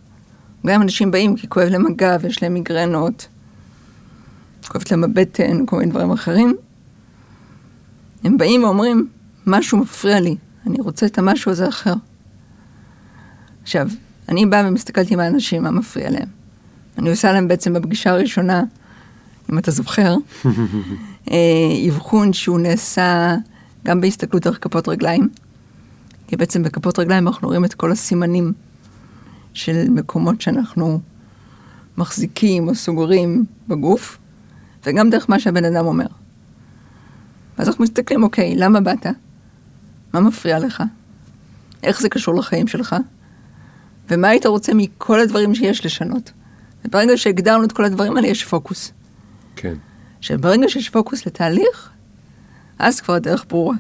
גם אם אנשים באים כי כואב להם הגב, יש להם מיגרנות, כואבת להם הבטן, כל מיני דברים אחרים, הם באים ואומרים, משהו מפריע לי, אני רוצה את המשהו הזה אחר. עכשיו, אני באה ומסתכלת עם האנשים, מה מפריע להם. אני עושה להם בעצם בפגישה הראשונה, אם אתה זוכר, אבחון שהוא נעשה גם בהסתכלות דרך כפות רגליים, כי בעצם בכפות רגליים אנחנו רואים את כל הסימנים של מקומות שאנחנו מחזיקים או סוגרים בגוף, וגם דרך מה שהבן אדם אומר. ואז אנחנו מסתכלים, אוקיי, למה באת? מה מפריע לך? איך זה קשור לחיים שלך? ומה היית רוצה מכל הדברים שיש לשנות? וברגע שהגדרנו את כל הדברים האלה, יש פוקוס. כן. שברגע שיש פוקוס לתהליך, אז כבר הדרך ברורה.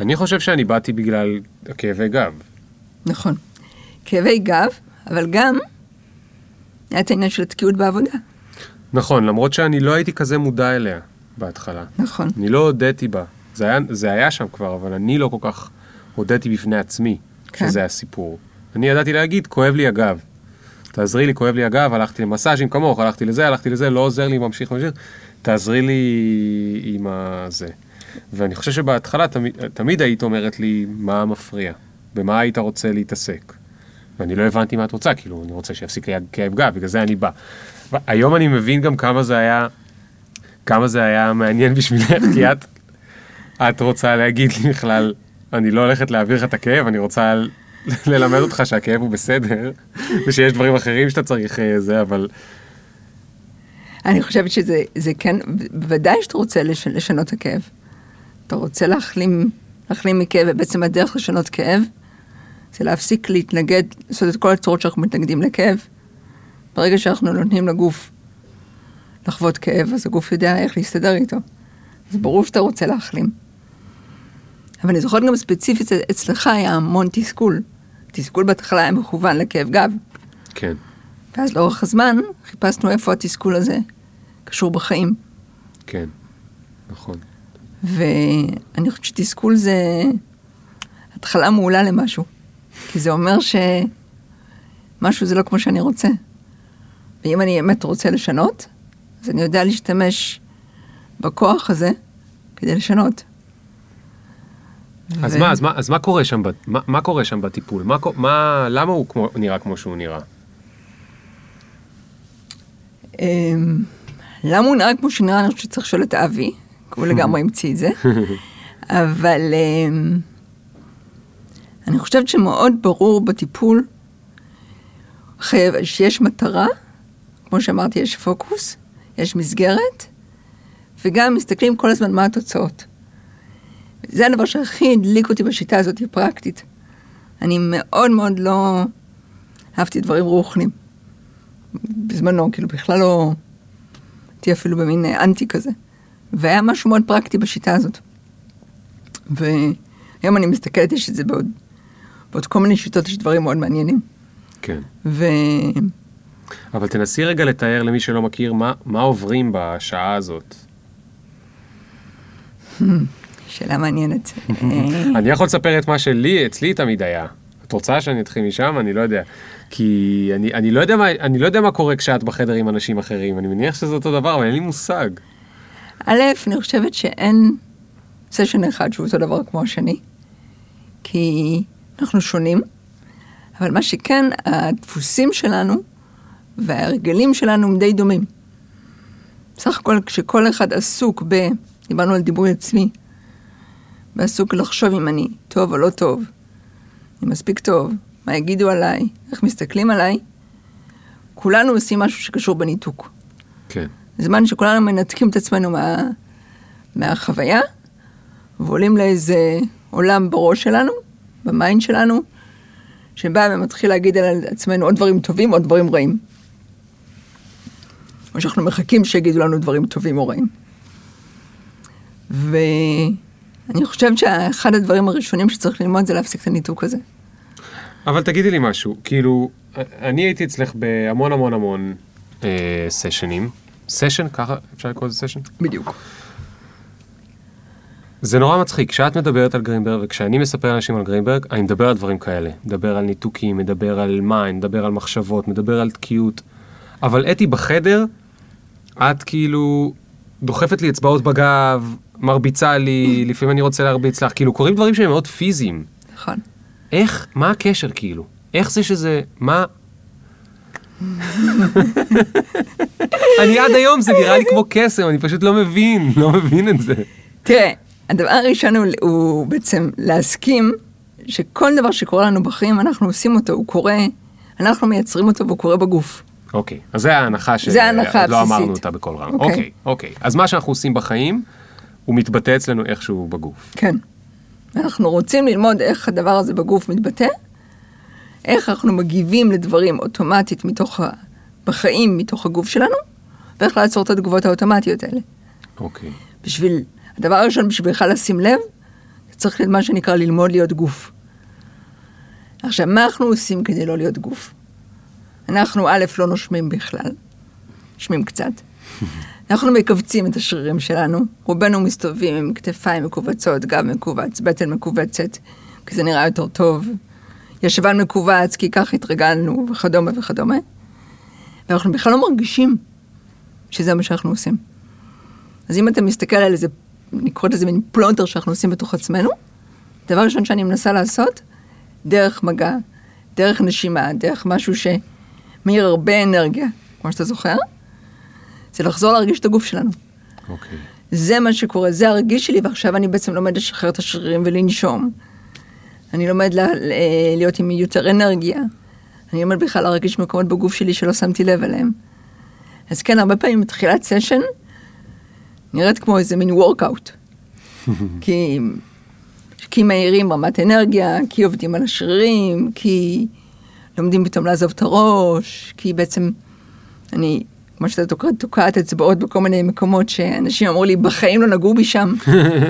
אני חושב שאני באתי בגלל הכאבי גב. נכון. כאבי גב, אבל גם היה את העניין של התקיעות בעבודה. נכון, למרות שאני לא הייתי כזה מודע אליה בהתחלה. נכון. אני לא הודיתי בה. זה היה, זה היה שם כבר, אבל אני לא כל כך הודיתי בפני עצמי כן. שזה הסיפור. אני ידעתי להגיד, כואב לי הגב. תעזרי לי, כואב לי הגב, הלכתי למסאז'ים כמוך, הלכתי לזה, הלכתי לזה, לא עוזר לי, ממשיך, ממשיך. תעזרי לי עם הזה. ואני חושב שבהתחלה תמיד, תמיד היית אומרת לי מה מפריע, במה היית רוצה להתעסק. ואני לא הבנתי מה את רוצה, כאילו, אני רוצה שיפסיק כאב גב, בגלל זה אני בא. היום אני מבין גם כמה זה היה, כמה זה היה מעניין בשבילך, כי את, את רוצה להגיד לי בכלל, אני לא הולכת להעביר לך את הכאב, אני רוצה ללמד אותך שהכאב הוא בסדר, ושיש דברים אחרים שאתה צריך אה, זה, אבל אני חושבת שזה זה כן, בוודאי שאתה רוצה לש, לשנות את הכאב. אתה רוצה להחלים, להחלים מכאב, ובעצם הדרך לשנות כאב, זה להפסיק להתנגד, לעשות את כל הצורות שאנחנו מתנגדים לכאב. ברגע שאנחנו נותנים לגוף לחוות כאב, אז הגוף יודע איך להסתדר איתו. אז ברור שאתה רוצה להחלים. אבל אני זוכרת גם ספציפית, אצלך היה המון תסכול. תסכול בהתחלה היה מכוון לכאב גב. כן, ואז לאורך הזמן חיפשנו איפה התסכול הזה קשור בחיים. כן, נכון. ואני חושבת שתסכול זה התחלה מעולה למשהו. כי זה אומר שמשהו זה לא כמו שאני רוצה. ואם אני באמת רוצה לשנות, אז אני יודע להשתמש בכוח הזה כדי לשנות. אז ו- מה, אז מה, אז מה קורה שם, ב- מה, מה קורה שם בטיפול? מה, מה, למה הוא כמו, נראה כמו שהוא נראה? אמ, למה הוא נראה כמו שנראה? אני חושבת שצריך לשאול את אבי, כי הוא לגמרי המציא את זה. אבל אמ, אני חושבת שמאוד ברור בטיפול חייב- שיש מטרה, כמו שאמרתי, יש פוקוס, יש מסגרת, וגם מסתכלים כל הזמן מה התוצאות. זה הדבר שהכי הדליק אותי בשיטה הזאת, היא פרקטית. אני מאוד מאוד לא אהבתי דברים רוחניים. בזמנו, כאילו בכלל לא הייתי אפילו במין אנטי כזה. והיה משהו מאוד פרקטי בשיטה הזאת. והיום אני מסתכלת, יש את זה בעוד, בעוד כל מיני שיטות, יש דברים מאוד מעניינים. כן. ו... אבל תנסי רגע לתאר למי שלא מכיר מה, מה עוברים בשעה הזאת. שאלה מעניינת. אני יכול לספר את מה שלי, אצלי תמיד היה. את רוצה שאני אתחיל משם? אני לא יודע. כי אני, אני, לא יודע מה, אני לא יודע מה קורה כשאת בחדר עם אנשים אחרים, אני מניח שזה אותו דבר, אבל אין לי מושג. א', אני חושבת שאין סשן אחד שהוא אותו דבר כמו השני, כי אנחנו שונים, אבל מה שכן, הדפוסים שלנו וההרגלים שלנו הם די דומים. בסך הכל כשכל אחד עסוק ב... דיברנו על דימוי עצמי, ועסוק לחשוב אם אני טוב או לא טוב, אם מספיק טוב, מה יגידו עליי, איך מסתכלים עליי, כולנו עושים משהו שקשור בניתוק. כן. זמן שכולנו מנתקים את עצמנו מה, מהחוויה, ועולים לאיזה עולם בראש שלנו, ב mind שלנו, שבא ומתחיל להגיד על עצמנו עוד דברים טובים, עוד דברים רעים. או שאנחנו מחכים שיגידו לנו דברים טובים או רעים. ואני חושבת שאחד הדברים הראשונים שצריך ללמוד זה להפסיק את הניתוק הזה. אבל תגידי לי משהו, כאילו, אני הייתי אצלך בהמון המון המון אה, סשנים. סשן? ככה אפשר לקרוא לזה סשן? בדיוק. זה נורא מצחיק, כשאת מדברת על גרינברג וכשאני מספר לאנשים על גרינברג, אני מדבר על דברים כאלה. מדבר על ניתוקים, מדבר על מים, מדבר על מחשבות, מדבר על תקיעות. אבל אתי בחדר, את כאילו דוחפת לי אצבעות בגב, מרביצה לי, לפעמים אני רוצה להרביץ לך, כאילו קורים דברים שהם מאוד פיזיים. נכון. איך, מה הקשר כאילו? איך זה שזה, מה... אני עד היום זה נראה לי כמו קסם, אני פשוט לא מבין, לא מבין את זה. תראה, הדבר הראשון הוא, הוא בעצם להסכים שכל דבר שקורה לנו בחיים, אנחנו עושים אותו, הוא קורה, אנחנו מייצרים אותו והוא קורה בגוף. אוקיי, אז זה ההנחה לא הבסיסית. אמרנו אותה בקול רם. אוקיי. אוקיי, אוקיי. אז מה שאנחנו עושים בחיים, הוא מתבטא אצלנו איכשהו בגוף. כן. אנחנו רוצים ללמוד איך הדבר הזה בגוף מתבטא, איך אנחנו מגיבים לדברים אוטומטית מתוך ה... בחיים, מתוך הגוף שלנו, ואיך לעצור את התגובות האוטומטיות האלה. אוקיי. בשביל, הדבר הראשון בשביל בכלל לשים לב, צריך מה שנקרא ללמוד להיות גוף. עכשיו, מה אנחנו עושים כדי לא להיות גוף? אנחנו א', לא נושמים בכלל, נושמים קצת. אנחנו מכווצים את השרירים שלנו, רובנו מסתובבים עם כתפיים מכווצות, גב מכווץ, בטן מכווצת, כי זה נראה יותר טוב. ישבן מכווץ, כי ככה התרגלנו, וכדומה וכדומה. ואנחנו בכלל לא מרגישים שזה מה שאנחנו עושים. אז אם אתה מסתכל על איזה, אני קוראת לזה מין פלונטר שאנחנו עושים בתוך עצמנו, דבר ראשון שאני מנסה לעשות, דרך מגע, דרך נשימה, דרך משהו שמאיר הרבה אנרגיה, כמו שאתה זוכר, זה לחזור להרגיש את הגוף שלנו. אוקיי. זה מה שקורה, זה הרגיש שלי, ועכשיו אני בעצם לומד לשחרר את השרירים ולנשום. אני לומד לה, ל- להיות עם יותר אנרגיה. אני לומד בכלל להרגיש מקומות בגוף שלי שלא שמתי לב אליהם. אז כן, הרבה פעמים בתחילת סשן, נראית כמו איזה מין וורקאוט. כי, כי מהירים רמת אנרגיה, כי עובדים על השרירים, כי לומדים פתאום לעזוב את הראש, כי בעצם אני, כמו שאתה תוקעת, תוקעת אצבעות בכל מיני מקומות שאנשים אמרו לי, בחיים לא נגעו בי שם.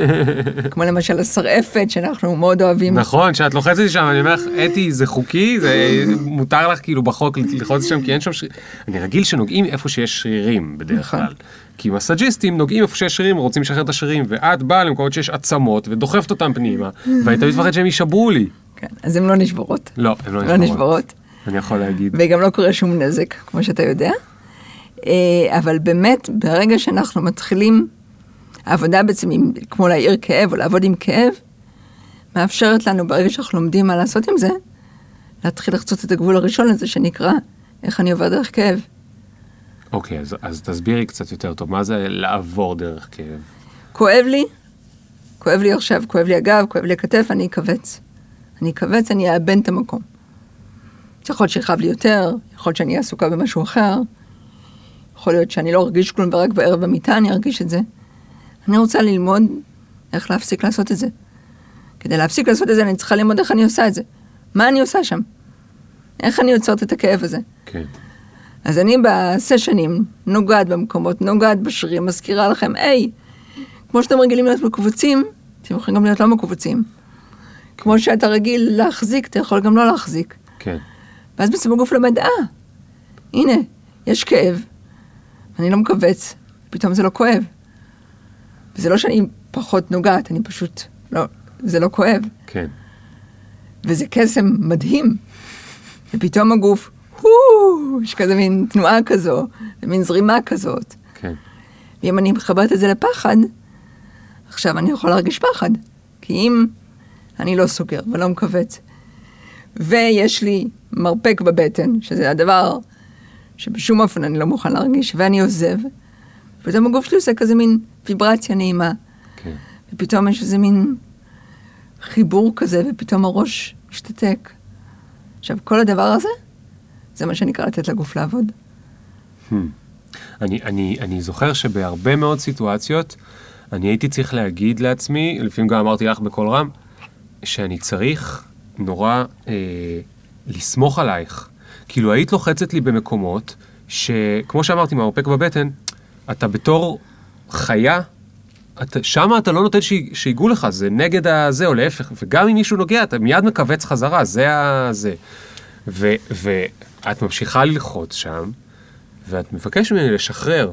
כמו למשל השרעפת, שאנחנו מאוד אוהבים. נכון, כשאת לוחצת שם, אני אומר לך, אתי, זה חוקי, זה מותר לך כאילו בחוק ללחוץ שם, כי אין שם שרירים. אני רגיל שנוגעים איפה שיש שרירים בדרך נכון. כלל. כי מסאג'יסטים נוגעים איפה שיש שרירים, רוצים לשחרר את השרירים, ואת באה למקומות שיש עצמות ודוחפת אותם פנימה, ואני תמיד מפחד שהם יישברו לי. כן, אז הן לא נשברות. לא, הן לא לא. נשברות. אני יכול להגיד. וגם לא קורה שום נזק, כמו שאתה יודע. אה, אבל באמת, ברגע שאנחנו מתחילים, העבודה בעצם, עם, כמו להעיר כאב או לעבוד עם כאב, מאפשרת לנו, ברגע שאנחנו לומדים מה לעשות עם זה, להתחיל לחצות את הגבול הראשון הזה שנקרא, איך אני עובר דרך כאב. אוקיי, אז, אז תסבירי קצת יותר טוב, מה זה לעבור דרך כאב? כואב לי, כואב לי עכשיו, כואב לי הגב, כואב לי הכתף, אני אכווץ. אני אכווץ, אני אאבן את המקום. יכול להיות שיכאב לי יותר, יכול להיות שאני אהיה עסוקה במשהו אחר, יכול להיות שאני לא ארגיש כלום ורק בערב במיטה אני ארגיש את זה. אני רוצה ללמוד איך להפסיק לעשות את זה. כדי להפסיק לעשות את זה אני צריכה ללמוד איך אני עושה את זה. מה אני עושה שם? איך אני יוצרת את הכאב הזה? כן. אז אני בסשנים נוגעת במקומות, נוגעת בשרירים, מזכירה לכם, היי, כמו שאתם רגילים להיות מכווצים, אתם יכולים גם להיות לא מכווצים. כמו שאתה רגיל להחזיק, אתה יכול גם לא להחזיק. כן. ואז בעצם הגוף לומד, אה, הנה, יש כאב, אני לא מכווץ, פתאום זה לא כואב. וזה לא שאני פחות נוגעת, אני פשוט, לא, זה לא כואב. כן. וזה קסם מדהים. ופתאום הגוף, הו, יש כזה מין תנועה כזו, מין זרימה כזאת. כן. ואם אני מחברת את זה לפחד, עכשיו אני יכולה להרגיש פחד. כי אם אני לא סוגר ולא מכווץ, ויש לי מרפק בבטן, שזה הדבר שבשום אופן אני לא מוכן להרגיש, ואני עוזב, פתאום הגוף שלי עושה כזה מין ויברציה נעימה. כן. ופתאום יש איזה מין חיבור כזה, ופתאום הראש משתתק. עכשיו, כל הדבר הזה, זה מה שנקרא לתת לגוף לעבוד. אני, אני, אני זוכר שבהרבה מאוד סיטואציות, אני הייתי צריך להגיד לעצמי, לפעמים גם אמרתי לך בקול רם, שאני צריך נורא אה, לסמוך עלייך. כאילו היית לוחצת לי במקומות שכמו שאמרתי, מהמרפק בבטן, אתה בתור חיה, שמה אתה לא נותן שי, שיגעו לך, זה נגד הזה או להפך, וגם אם מישהו נוגע, אתה מיד מכווץ חזרה, זה ה... זה. ו, ואת ממשיכה ללחוץ שם, ואת מבקשת ממני לשחרר.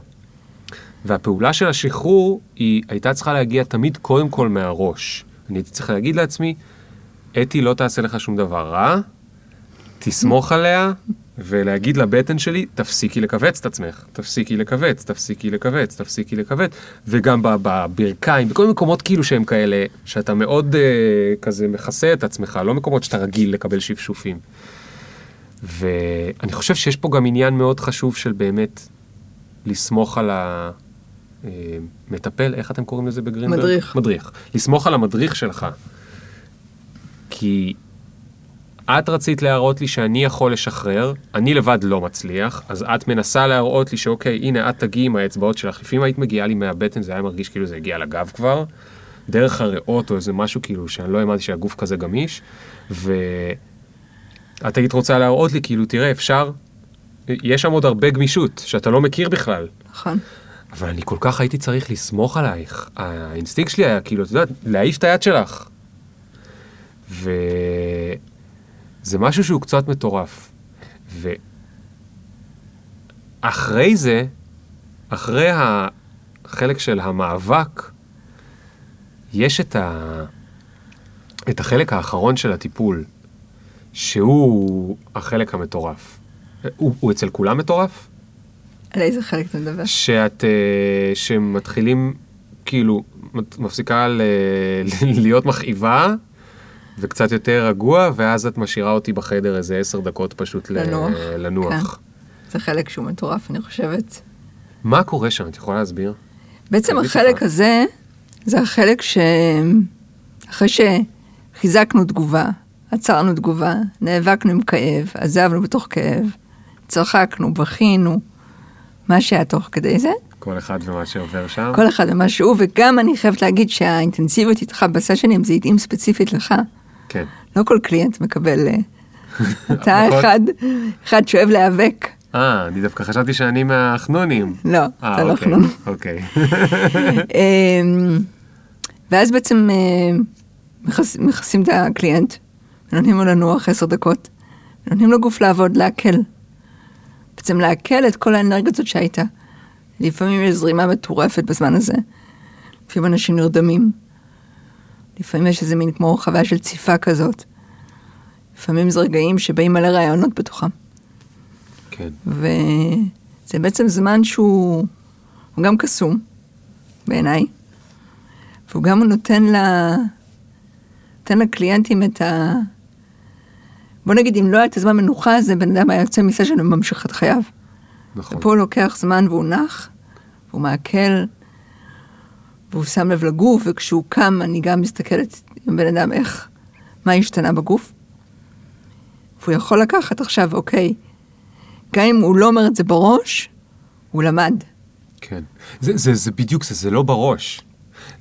והפעולה של השחרור היא הייתה צריכה להגיע תמיד קודם כל מהראש. אני הייתי צריך להגיד לעצמי, אתי לא תעשה לך שום דבר רע, תסמוך עליה, ולהגיד לבטן שלי, תפסיקי לכווץ את עצמך, תפסיקי לכווץ, תפסיקי לכווץ, תפסיקי לכווץ, וגם בברכיים, בכל מיני מקומות כאילו שהם כאלה, שאתה מאוד uh, כזה מכסה את עצמך, לא מקומות שאתה רגיל לקבל שפשופים. ואני חושב שיש פה גם עניין מאוד חשוב של באמת לסמוך על המטפל, איך אתם קוראים לזה בגרינברג? מדריך. מדריך. לסמוך על המדריך שלך. כי את רצית להראות לי שאני יכול לשחרר, אני לבד לא מצליח, אז את מנסה להראות לי שאוקיי, הנה את תגיעי עם האצבעות שלך. לפעמים היית מגיעה לי מהבטן, זה היה מרגיש כאילו זה הגיע לגב כבר, דרך הריאות או איזה משהו כאילו שאני לא האמנתי שהגוף כזה גמיש, ו... את היית רוצה להראות לי, כאילו, תראה, אפשר, יש שם עוד הרבה גמישות, שאתה לא מכיר בכלל. נכון. אבל אני כל כך הייתי צריך לסמוך עלייך. האינסטינקט שלי היה, כאילו, את יודעת, להעיף את היד שלך. וזה משהו שהוא קצת מטורף. ואחרי זה, אחרי החלק של המאבק, יש את, ה... את החלק האחרון של הטיפול. שהוא החלק המטורף. הוא, הוא אצל כולם מטורף? על איזה חלק אתה מדבר? שאת, uh, שמתחילים, כאילו, מפסיקה ל, להיות מכאיבה, וקצת יותר רגוע, ואז את משאירה אותי בחדר איזה עשר דקות פשוט לנוח. לנוח. כן. זה חלק שהוא מטורף, אני חושבת. מה קורה שם? את יכולה להסביר? בעצם החלק הזה, זה החלק שאחרי שחיזקנו תגובה, עצרנו תגובה, נאבקנו עם כאב, עזבנו בתוך כאב, צחקנו, בכינו, מה שהיה תוך כדי זה. כל אחד ומה שעובר שם. כל אחד ומה שהוא, וגם אני חייבת להגיד שהאינטנסיביות איתך בסשנים זה התאים ספציפית לך. כן. לא כל קליינט מקבל, אה, אתה אחד, אחד שאוהב להיאבק. אה, אני דווקא חשבתי שאני מהחנונים. לא, אה, אתה לא אוקיי, חנון. אוקיי. אמ, ואז בעצם אה, מכס- מכסים את הקליינט, ונותנים לו לנוח עשר דקות, ונותנים לגוף לעבוד, לעכל. בעצם לעכל את כל האנרגיה הזאת שהייתה. לפעמים יש זרימה מטורפת בזמן הזה. לפעמים אנשים נרדמים. לפעמים יש איזה מין כמו חוויה של ציפה כזאת. לפעמים זה רגעים שבאים מלא רעיונות בתוכם. כן. וזה בעצם זמן שהוא הוא גם קסום, בעיניי, והוא גם נותן, ל... נותן לקליינטים את ה... בוא נגיד, אם לא היה את הזמן מנוחה הזה, בן אדם היה יוצא מסשן וממשיך את חייו. נכון. ופה הוא לוקח זמן והוא נח, והוא מעכל, והוא שם לב לגוף, וכשהוא קם אני גם מסתכלת עם בן אדם איך, מה השתנה בגוף. והוא יכול לקחת עכשיו, אוקיי, גם אם הוא לא אומר את זה בראש, הוא למד. כן. זה, זה, זה בדיוק זה, זה לא בראש.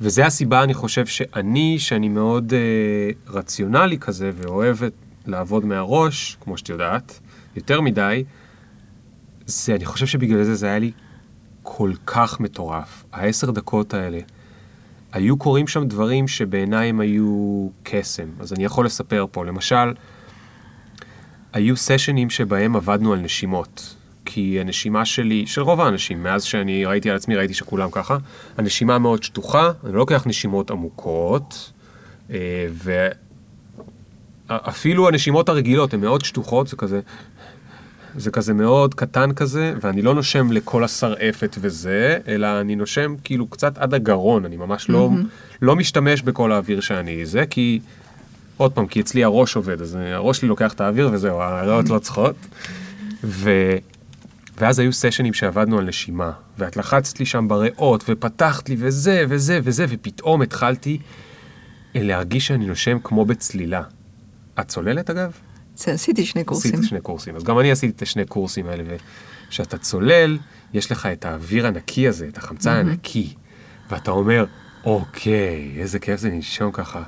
וזה הסיבה, אני חושב, שאני, שאני מאוד אה, רציונלי כזה, ואוהבת לעבוד מהראש, כמו שאת יודעת, יותר מדי, זה, אני חושב שבגלל זה זה היה לי כל כך מטורף. העשר דקות האלה. היו קורים שם דברים שבעיניי הם היו קסם. אז אני יכול לספר פה, למשל, היו סשנים שבהם עבדנו על נשימות. כי הנשימה שלי, של רוב האנשים, מאז שאני ראיתי על עצמי, ראיתי שכולם ככה, הנשימה מאוד שטוחה, אני לא לוקח נשימות עמוקות, אה, ואפילו הנשימות הרגילות הן מאוד שטוחות, זה כזה... זה כזה מאוד קטן כזה, ואני לא נושם לכל השרעפת וזה, אלא אני נושם כאילו קצת עד הגרון, אני ממש לא, לא משתמש בכל האוויר שאני זה, כי, עוד פעם, כי אצלי הראש עובד, אז הראש שלי לוקח את האוויר וזהו, הריאות לא צריכות. ו... ואז היו סשנים שעבדנו על נשימה, ואת לחצת לי שם בריאות, ופתחת לי וזה וזה וזה, ופתאום התחלתי להרגיש שאני נושם כמו בצלילה. את צוללת אגב? עשיתי שני קורסים. עשיתי שני קורסים, אז גם אני עשיתי את השני קורסים האלה, וכשאתה צולל, יש לך את האוויר הנקי הזה, את החמצן mm-hmm. הנקי, ואתה אומר, אוקיי, איזה כיף זה לנשום ככה.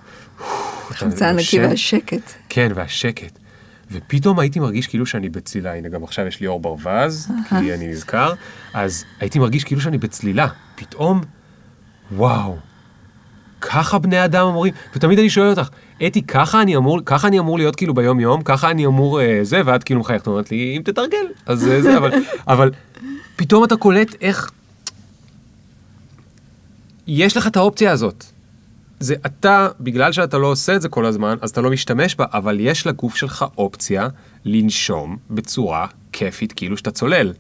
החמצן הנקי והשקט. כן, והשקט. ופתאום הייתי מרגיש כאילו שאני בצלילה, הנה גם עכשיו יש לי אור ברווז, כי אני נזכר, אז הייתי מרגיש כאילו שאני בצלילה. פתאום, וואו, ככה בני אדם אמורים, ותמיד אני שואל אותך, אתי, ככה אני אמור, ככה אני אמור להיות כאילו ביום יום, ככה אני אמור אה, זה, ואת כאילו מחייכת, אומרת לי, אם תתרגל, אז אה, זה, אבל, אבל פתאום אתה קולט איך, יש לך את האופציה הזאת. זה אתה, בגלל שאתה לא עושה את זה כל הזמן, אז אתה לא משתמש בה, אבל יש לגוף שלך אופציה לנשום בצורה כיפית, כאילו שאתה צולל.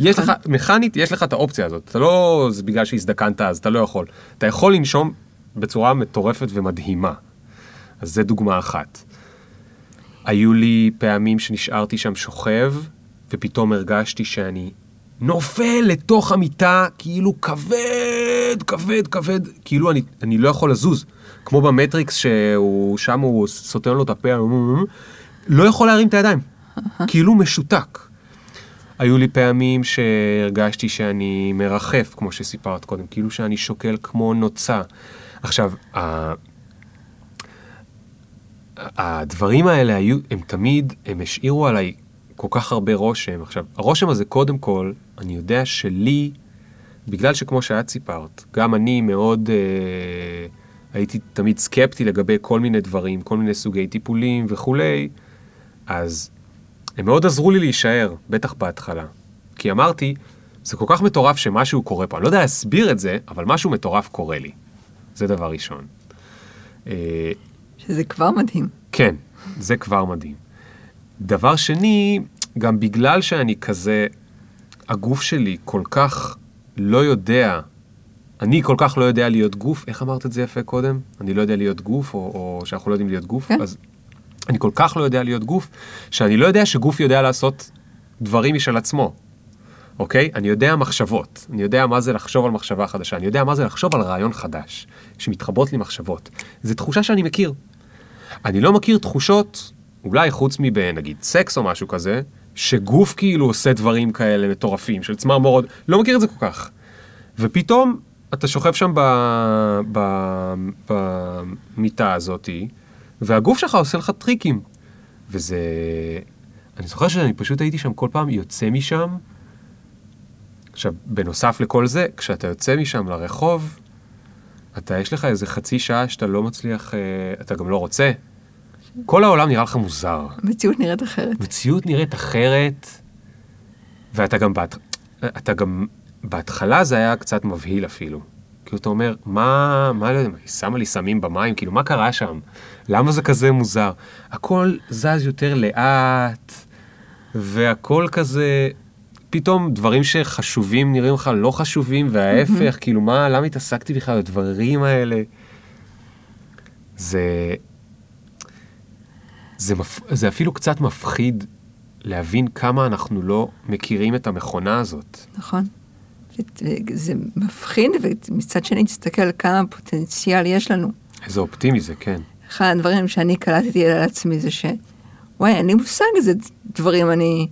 יש לך, מכנית, יש לך את האופציה הזאת. אתה לא, זה בגלל שהזדקנת אז, אתה לא יכול. אתה יכול לנשום בצורה מטורפת ומדהימה. אז זה דוגמה אחת. היו לי פעמים שנשארתי שם שוכב, ופתאום הרגשתי שאני נופל לתוך המיטה, כאילו כבד, כבד, כבד, כאילו אני, אני לא יכול לזוז. כמו במטריקס, שהוא, שם הוא סותם לו את הפה, לא יכול להרים את הידיים, כאילו משותק. היו לי פעמים שהרגשתי שאני מרחף, כמו שסיפרת קודם, כאילו שאני שוקל כמו נוצה. עכשיו, הדברים האלה היו, הם תמיד, הם השאירו עליי כל כך הרבה רושם. עכשיו, הרושם הזה, קודם כל, אני יודע שלי, בגלל שכמו שאת סיפרת, גם אני מאוד אה, הייתי תמיד סקפטי לגבי כל מיני דברים, כל מיני סוגי טיפולים וכולי, אז הם מאוד עזרו לי להישאר, בטח בהתחלה. כי אמרתי, זה כל כך מטורף שמשהו קורה פה. אני לא יודע להסביר את זה, אבל משהו מטורף קורה לי. זה דבר ראשון. שזה כבר מדהים. כן, זה כבר מדהים. דבר שני, גם בגלל שאני כזה, הגוף שלי כל כך לא יודע, אני כל כך לא יודע להיות גוף, איך אמרת את זה יפה קודם? אני לא יודע להיות גוף, או, או שאנחנו לא יודעים להיות גוף? כן. אז אני כל כך לא יודע להיות גוף, שאני לא יודע שגוף יודע לעשות דברים משל עצמו. אוקיי? אני יודע מחשבות, אני יודע מה זה לחשוב על מחשבה חדשה, אני יודע מה זה לחשוב על רעיון חדש, שמתחברות לי מחשבות. זו תחושה שאני מכיר. אני לא מכיר תחושות, אולי חוץ מבנגיד סקס או משהו כזה, שגוף כאילו עושה דברים כאלה מטורפים, של צמרמורות, לא מכיר את זה כל כך. ופתאום אתה שוכב שם במיטה הזאתי, והגוף שלך עושה לך טריקים. וזה... אני זוכר שאני פשוט הייתי שם כל פעם יוצא משם, עכשיו, בנוסף לכל זה, כשאתה יוצא משם לרחוב, אתה, יש לך איזה חצי שעה שאתה לא מצליח, אה, אתה גם לא רוצה. כל העולם נראה לך מוזר. המציאות נראית אחרת. מציאות נראית אחרת, ואתה גם, בת, אתה גם, בהתחלה זה היה קצת מבהיל אפילו. כאילו, אתה אומר, מה, מה, היא שמה לי סמים במים, כאילו, מה קרה שם? למה זה כזה מוזר? הכל זז יותר לאט, והכל כזה, פתאום דברים שחשובים נראים לך לא חשובים, וההפך, כאילו מה, למה התעסקתי בכלל בדברים האלה? זה... זה, מפ... זה אפילו קצת מפחיד להבין כמה אנחנו לא מכירים את המכונה הזאת. נכון. זה מפחיד, ומצד שני תסתכל כמה פוטנציאל יש לנו. איזה אופטימי זה, כן. אחד הדברים שאני קלטתי על עצמי זה ש... וואי, אין לי מושג איזה דברים אני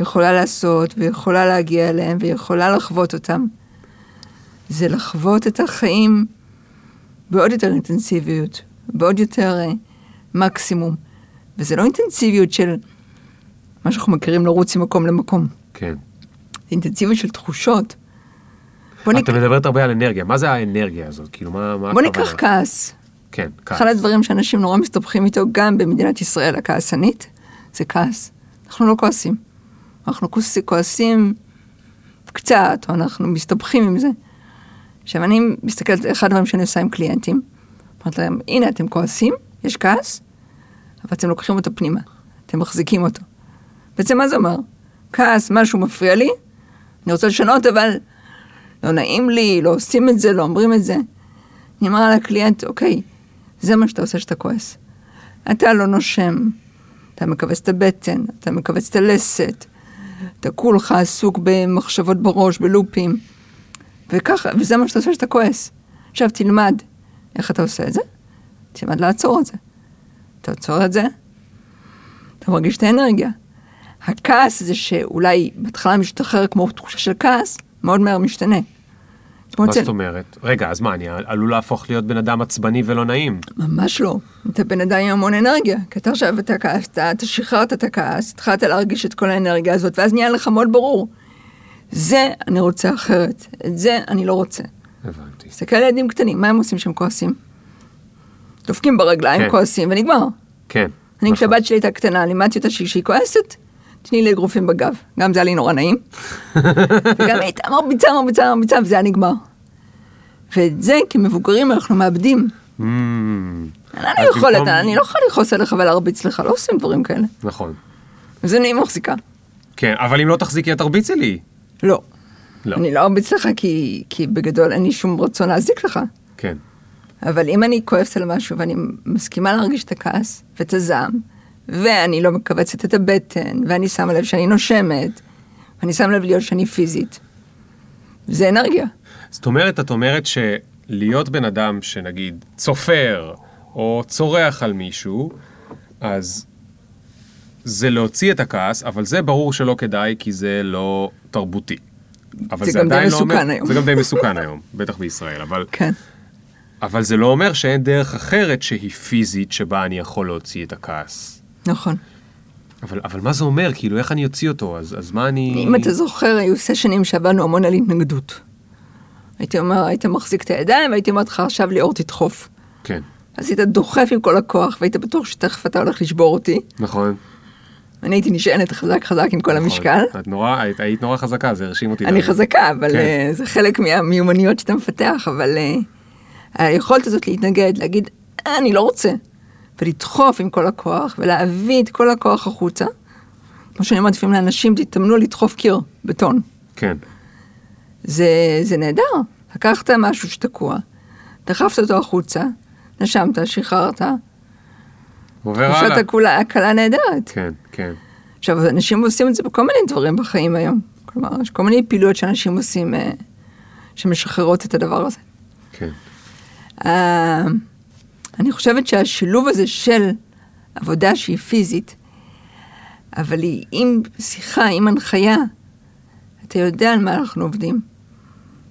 יכולה לעשות, ויכולה להגיע אליהם, ויכולה לחוות אותם. זה לחוות את החיים בעוד יותר אינטנסיביות, בעוד יותר uh, מקסימום. וזה לא אינטנסיביות של מה שאנחנו מכירים לרוץ ממקום למקום. כן. זה אינטנסיביות של תחושות. את נק... מדברת הרבה על אנרגיה, מה זה האנרגיה הזאת? כאילו, מה... מה בוא ניקח כעס. כן, כעס. אחד הדברים שאנשים נורא מסתבכים איתו, גם במדינת ישראל הכעסנית, זה כעס. אנחנו לא כועסים. אנחנו כועסים קצת, או אנחנו מסתבכים עם זה. עכשיו, אני מסתכלת, אחד הדברים שאני עושה עם קליינטים, אומרת להם, הנה, אתם כועסים, יש כעס, אבל אתם לוקחים אותו פנימה, אתם מחזיקים אותו. בעצם מה זה אומר? כעס, משהו מפריע לי, אני רוצה לשנות, אבל לא נעים לי, לא עושים את זה, לא אומרים את זה. אני אומרת לקליינט, אוקיי, זה מה שאתה עושה שאתה כועס. אתה לא נושם, אתה מכווץ את הבטן, אתה מכווץ את הלסת, אתה כולך עסוק במחשבות בראש, בלופים, וככה, וזה מה שאתה עושה שאתה כועס. עכשיו תלמד איך אתה עושה את זה, תלמד לעצור את זה. תעצור את זה, אתה מרגיש את האנרגיה. הכעס זה שאולי בהתחלה משתחרר כמו תחושה של כעס, מאוד מהר משתנה. מה זאת אומרת? רגע, אז מה, אני עלול להפוך להיות בן אדם עצבני ולא נעים. ממש לא. אתה בן אדם עם המון אנרגיה. כי אתה עכשיו, אתה כעסת, אתה שחררת את הכעס, התחלת להרגיש את כל האנרגיה הזאת, ואז נהיה לך מאוד ברור. זה אני רוצה אחרת, את זה אני לא רוצה. הבנתי. תסתכל על ילדים קטנים, מה הם עושים כשהם כועסים? דופקים ברגליים, כן. כועסים, ונגמר. כן. אני נכון. כשהבת שלי הייתה קטנה, לימדתי אותה שכשהיא כועסת, תני לי אגרופים בגב. גם זה היה לי נורא נעים. וגם היא הייתה מרביצה, מרביצה, מרביצה, וזה היה נגמר. ואת זה כמבוגרים אנחנו מאבדים. Mm, אין לנו אז יכולת, אני לא יכולה לכעוס עליך ולהרביץ לך, לא עושים דברים כאלה. נכון. וזה אני מחזיקה. כן, אבל אם לא תחזיקי, את תרביצי לי. לא. לא. אני לא ארביץ לך כי, כי בגדול אין לי שום רצון להזיק לך. כן. אבל אם אני כועסת על משהו ואני מסכימה להרגיש את הכעס ואת הזעם, ואני לא מכווצת את הבטן, ואני שמה לב שאני נושמת, ואני שמה לב להיות שאני פיזית, זה אנרגיה. זאת אומרת, את אומרת שלהיות בן אדם שנגיד צופר או צורח על מישהו, אז זה להוציא את הכעס, אבל זה ברור שלא כדאי כי זה לא תרבותי. אבל זה גם די לא מסוכן אומר- היום. זה גם די מסוכן היום, בטח בישראל, אבל, כן. אבל זה לא אומר שאין דרך אחרת שהיא פיזית שבה אני יכול להוציא את הכעס. נכון. אבל, אבל מה זה אומר? כאילו, איך אני אוציא אותו? אז, אז מה אני... אם אתה זוכר, היו סשנים שעבדנו המון על התנגדות. הייתי אומר, היית מחזיק את הידיים, והייתי אומרת לך, עכשיו ליאור תדחוף. כן, אז היית דוחף עם כל הכוח, והיית בטוח שתכף אתה הולך לשבור אותי. נכון. אני הייתי נשענת חזק חזק עם כל המשקל. נכון. את נורא, היית, היית נורא חזקה, זה הרשים אותי. אני מאוד. חזקה, אבל כן. אה, זה חלק מהמיומנויות שאתה מפתח, אבל אה, היכולת הזאת להתנגד, להגיד, "אה, אני לא רוצה, ולדחוף עם כל הכוח, ולהביא את כל הכוח החוצה. כמו שאני אומרת לפעמים לאנשים, תתאמנו לדחוף קיר, בטון. כן, זה, זה נהדר. לקחת משהו שתקוע, דחפת אותו החוצה, נשמת, שחררת, עובר תחושת הלאה. הקולה, הקלה נהדרת. כן, כן. עכשיו, אנשים עושים את זה בכל מיני דברים בחיים היום. כלומר, יש כל מיני פעילויות שאנשים עושים אה, שמשחררות את הדבר הזה. כן. אה, אני חושבת שהשילוב הזה של עבודה שהיא פיזית, אבל היא עם שיחה, עם הנחיה, אתה יודע על מה אנחנו עובדים.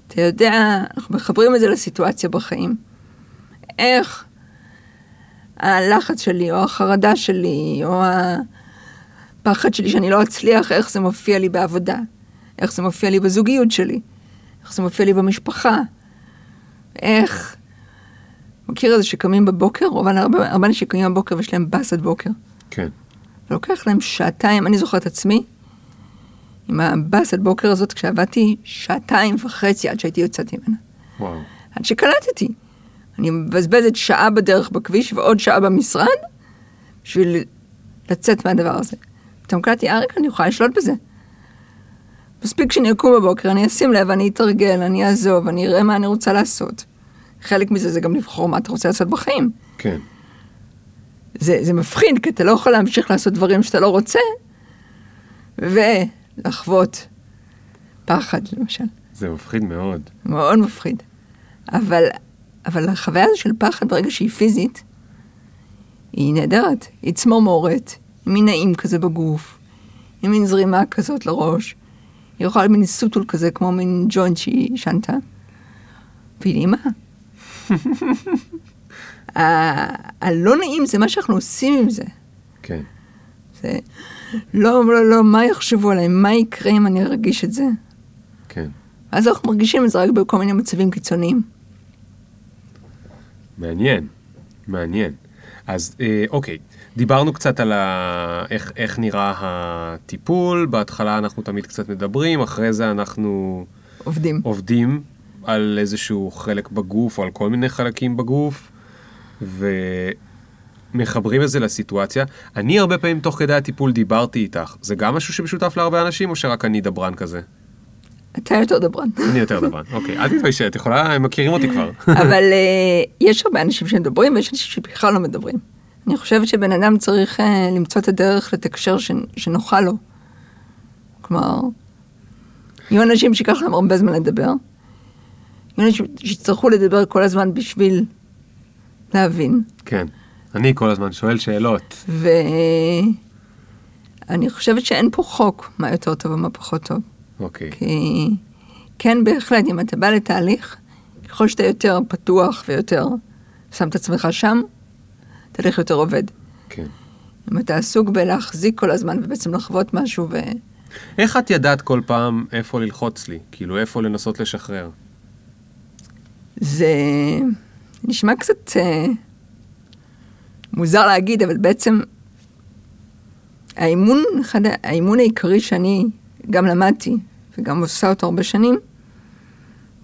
אתה יודע, אנחנו מחברים את זה לסיטואציה בחיים. איך הלחץ שלי, או החרדה שלי, או הפחד שלי שאני לא אצליח, איך זה מופיע לי בעבודה, איך זה מופיע לי בזוגיות שלי, איך זה מופיע לי במשפחה, איך... מכיר את זה שקמים בבוקר, רוב הרבה, הרבה אנשים קמים בבוקר ויש להם באסת בוקר. כן. ולוקח להם שעתיים, אני זוכרת עצמי, עם הבאסת בוקר הזאת, כשעבדתי שעתיים וחצי עד שהייתי יוצאת ממנה. וואו. עד שקלטתי. אני מבזבזת שעה בדרך בכביש ועוד שעה במשרד בשביל לצאת מהדבר הזה. פתאום קלטתי, אה רגע, אני יכולה לשלוט בזה. מספיק שאני אקום בבוקר, אני אשים לב, אני אתרגל, אני אעזוב, אני אראה מה אני רוצה לעשות. חלק מזה זה גם לבחור מה אתה רוצה לעשות בחיים. כן. זה, זה מפחיד, כי אתה לא יכול להמשיך לעשות דברים שאתה לא רוצה, ולחוות פחד, למשל. זה מפחיד מאוד. מאוד מפחיד. אבל, אבל החוויה הזו של פחד, ברגע שהיא פיזית, היא נהדרת. היא צמרמורת, מין נעים כזה בגוף, היא מין זרימה כזאת לראש. היא יכולה מין סוטול כזה, כמו מין ג'וינט שהיא שנתה. והיא נעימה. הלא נעים זה מה שאנחנו עושים עם זה. כן. זה לא, לא, לא, מה יחשבו עליי? מה יקרה אם אני ארגיש את זה? כן. אז אנחנו מרגישים את זה רק בכל מיני מצבים קיצוניים. מעניין. מעניין. אז אה, אוקיי, דיברנו קצת על ה... איך, איך נראה הטיפול, בהתחלה אנחנו תמיד קצת מדברים, אחרי זה אנחנו עובדים. עובדים על איזשהו חלק בגוף או על כל מיני חלקים בגוף, ומחברים את זה לסיטואציה. אני הרבה פעמים תוך כדי הטיפול דיברתי איתך, זה גם משהו שמשותף להרבה אנשים או שרק אני דברן כזה? אתה יותר דברן. אני יותר דברן, אוקיי, אל תתביישי, את יכולה, הם מכירים אותי כבר. אבל אה, יש הרבה אנשים שמדברים ויש אנשים שבכלל לא מדברים. אני חושבת שבן אדם צריך אה, למצוא את הדרך לתקשר ש- שנוחה לו. כלומר, יהיו אנשים שייקח להם הרבה זמן לדבר, אנשים שיצטרכו לדבר כל הזמן בשביל להבין. כן, אני כל הזמן שואל שאלות. ואני חושבת שאין פה חוק מה יותר טוב ומה פחות טוב. אוקיי, כי כן, בהחלט, אם אתה בא לתהליך, ככל שאתה יותר פתוח ויותר שם את עצמך שם, תהליך יותר עובד. כן. אם אתה עסוק בלהחזיק כל הזמן ובעצם לחוות משהו ו... איך את ידעת כל פעם איפה ללחוץ לי? כאילו, איפה לנסות לשחרר? זה נשמע קצת אה, מוזר להגיד, אבל בעצם האימון, אחד, האימון העיקרי שאני גם למדתי וגם עושה אותו הרבה שנים,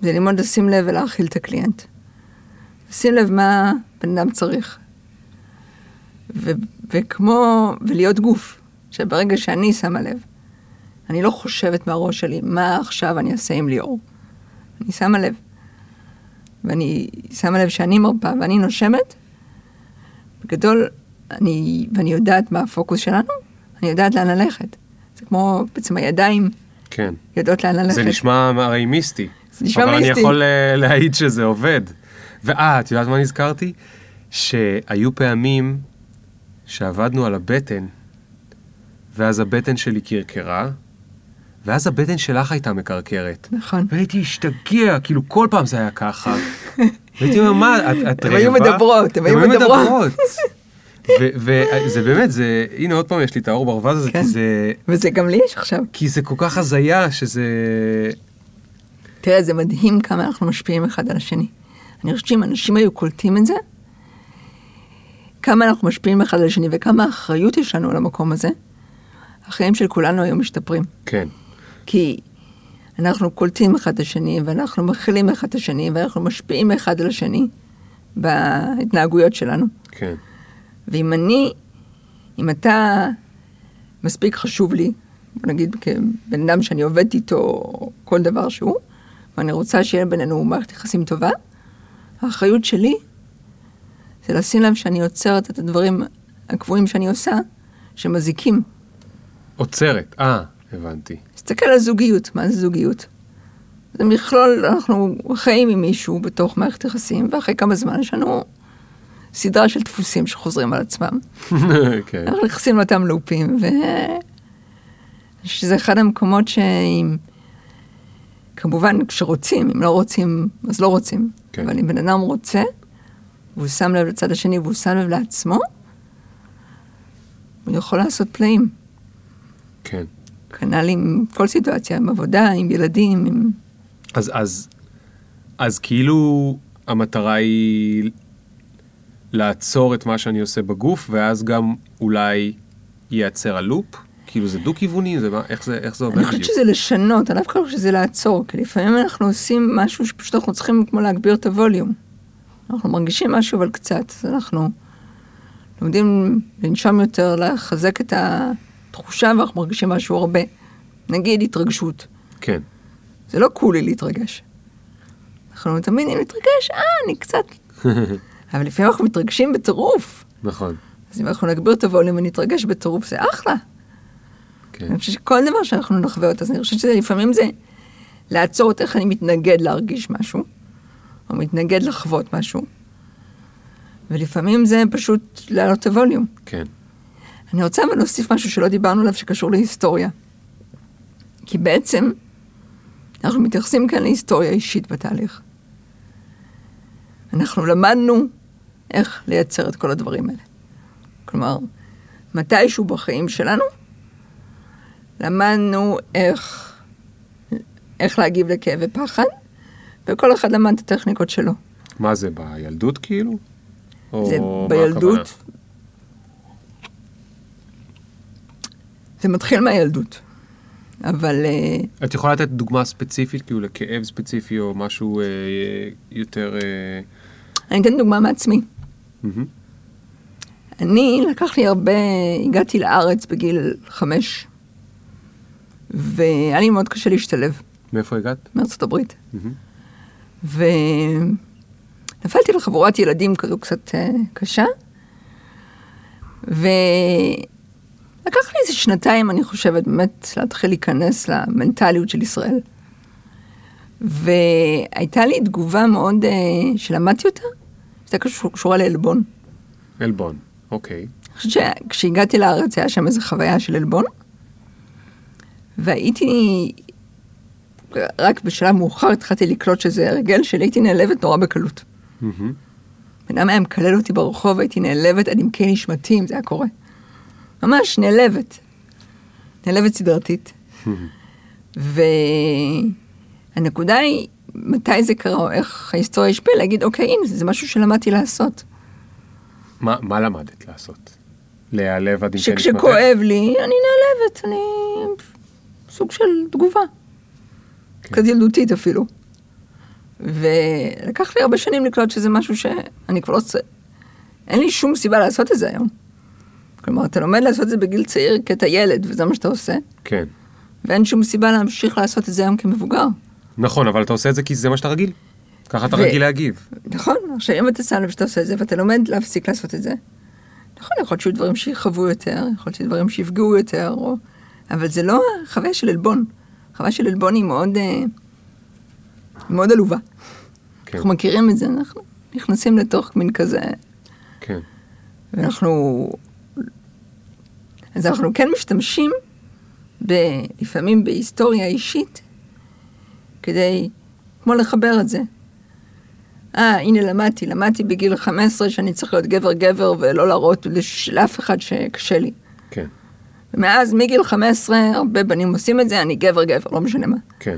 זה ללמוד לשים לב ולהכיל את הקליינט. לשים לב מה בן אדם צריך. ו, וכמו, ולהיות גוף, שברגע שאני שמה לב, אני לא חושבת מהראש שלי, מה עכשיו אני אעשה עם ליאור. אני שמה לב. ואני שמה לב שאני מרפה ואני נושמת, בגדול, אני, ואני יודעת מה הפוקוס שלנו, אני יודעת לאן ללכת. זה כמו בעצם הידיים כן. יודעות לאן ללכת. זה נשמע הרי מיסטי. זה נשמע אבל מיסטי. אני יכול אה, להעיד שזה עובד. ואה, את יודעת מה נזכרתי? שהיו פעמים שעבדנו על הבטן, ואז הבטן שלי קרקרה, ואז הבטן שלך הייתה מקרקרת. נכון. והייתי משתגע, כאילו כל פעם זה היה ככה. והייתי אומר, מה, את, את רעבה? היו מדברות, הן היו מדברות. וזה באמת, זה, הנה עוד פעם יש לי את האור ברווז הזה, כן. כי זה, וזה גם לי יש עכשיו. כי זה כל כך הזיה, שזה... תראה, זה מדהים כמה אנחנו משפיעים אחד על השני. אני חושבת שאם אנשים היו קולטים את זה, כמה אנחנו משפיעים אחד על השני וכמה אחריות יש לנו על המקום הזה, החיים של כולנו היו משתפרים. כן, כי אנחנו קולטים אחד את השני, ואנחנו מכילים אחד את השני, ואנחנו משפיעים אחד על השני בהתנהגויות שלנו. כן, ואם אני, אם אתה מספיק חשוב לי, בוא נגיד כבן אדם שאני עובדת איתו, כל דבר שהוא, ואני רוצה שיהיה בינינו מערכת יחסים טובה, האחריות שלי זה לשים לב שאני עוצרת את הדברים הקבועים שאני עושה, שמזיקים. עוצרת, אה, הבנתי. תסתכל על זוגיות, מה זה זוגיות? זה מכלול, אנחנו חיים עם מישהו בתוך מערכת יחסים, ואחרי כמה זמן יש לנו סדרה של דפוסים שחוזרים על עצמם. כן, אנחנו נכנסים לאותם לופים, ו... שזה אחד המקומות שאם... כמובן, כשרוצים, אם לא רוצים, אז לא רוצים. כן. אבל אם בן אדם רוצה, והוא שם לב לצד השני והוא שם לב לעצמו, הוא יכול לעשות פלאים. כן. כנ"ל עם כל סיטואציה, עם עבודה, עם ילדים, עם... אז, אז, אז כאילו המטרה היא לעצור את מה שאני עושה בגוף, ואז גם אולי ייעצר הלופ? כאילו זה דו-כיווני? זה מה, איך זה, איך זה עובד אני חושבת שזה לשנות, אני לא חושבת שזה לעצור, כי לפעמים אנחנו עושים משהו שפשוט אנחנו צריכים כמו להגביר את הווליום. אנחנו מרגישים משהו אבל קצת, אז אנחנו לומדים לנשום יותר, לחזק את התחושה ואנחנו מרגישים משהו הרבה. נגיד התרגשות. כן, זה לא קולי להתרגש. אנחנו תמיד אם להתרגש, אה, אני קצת... אבל לפעמים אנחנו מתרגשים בטירוף. נכון. אז אם אנחנו נגביר את הווליום ונתרגש בטירוף, זה אחלה. כן. אני חושבת שכל דבר שאנחנו נחווה אותו, אז אני חושבת שלפעמים זה לעצור את איך אני מתנגד להרגיש משהו, או מתנגד לחוות משהו, ולפעמים זה פשוט להעלות את הווליום. כן. אני רוצה אבל להוסיף משהו שלא דיברנו עליו, שקשור להיסטוריה. כי בעצם, אנחנו מתייחסים כאן להיסטוריה אישית בתהליך. אנחנו למדנו איך לייצר את כל הדברים האלה. כלומר, מתישהו בחיים שלנו, למדנו איך, איך להגיב לכאב ופחד, וכל אחד למד את הטכניקות שלו. מה זה, בילדות כאילו? זה בילדות, זה מתחיל מהילדות. אבל אה, את יכולה לתת דוגמה ספציפית, כאילו לכאב ספציפי או משהו אה, יותר... אה, אני אתן דוגמה מעצמי. אני, לקח לי הרבה, הגעתי לארץ בגיל חמש, והיה לי מאוד קשה להשתלב מאיפה הגעת? מארצות הברית. ונפלתי לחבורת ילדים כזו קצת אה, קשה, ולקח לי איזה שנתיים, אני חושבת, באמת להתחיל להיכנס למנטליות של ישראל. והייתה לי תגובה מאוד, אה, שלמדתי אותה, שהייתה קשור- קשורה לעלבון. עלבון, אוקיי. אני חושבת שכשהגעתי לארץ היה שם איזו חוויה של עלבון, והייתי, רק בשלב מאוחר התחלתי לקלוט שזה הרגל שלי, הייתי נעלבת נורא בקלות. בן אדם היה מקלל אותי ברחוב, הייתי נעלבת עד עמקי נשמתי, אם זה היה קורה. ממש נעלבת. נעלבת סדרתית. והנקודה היא, מתי זה קרה, או איך ההיסטוריה השפיעה, להגיד, אוקיי, הנה, זה משהו שלמדתי לעשות. מה מה למדת לעשות? להיעלב עד עמקי נשמתך? שכשכואב לי, אני נעלבת, אני סוג של תגובה. כן. קצת ילדותית אפילו. ולקח לי הרבה שנים לקלוט שזה משהו שאני כבר לא... אין לי שום סיבה לעשות את זה היום. כלומר, אתה לומד לעשות את זה בגיל צעיר כי אתה ילד, וזה מה שאתה עושה, כן. ואין שום סיבה להמשיך לעשות את זה היום כמבוגר. נכון, אבל אתה עושה את זה כי זה מה שאתה רגיל. ככה אתה ו- רגיל להגיב. נכון, עכשיו אם אתה שם לב שאתה עושה את זה, ואתה לומד להפסיק לעשות את זה, נכון, יכול להיות שיהיו דברים שיכאבו יותר, יכול להיות דברים שיפגעו יותר, או... אבל זה לא חוויה של עלבון. חוויה של עלבון היא מאוד, אה, מאוד עלובה. כן, אנחנו מכירים את זה, אנחנו נכנסים לתוך מין כזה, כן. ואנחנו... אז אנחנו כן משתמשים ב... לפעמים בהיסטוריה אישית, כדי, כמו לחבר את זה. אה, הנה למדתי, למדתי בגיל 15 שאני צריך להיות גבר-גבר ולא להראות. לאף אחד שקשה לי. כן, ומאז, מגיל 15, הרבה בנים עושים את זה, אני גבר-גבר, לא משנה מה. כן.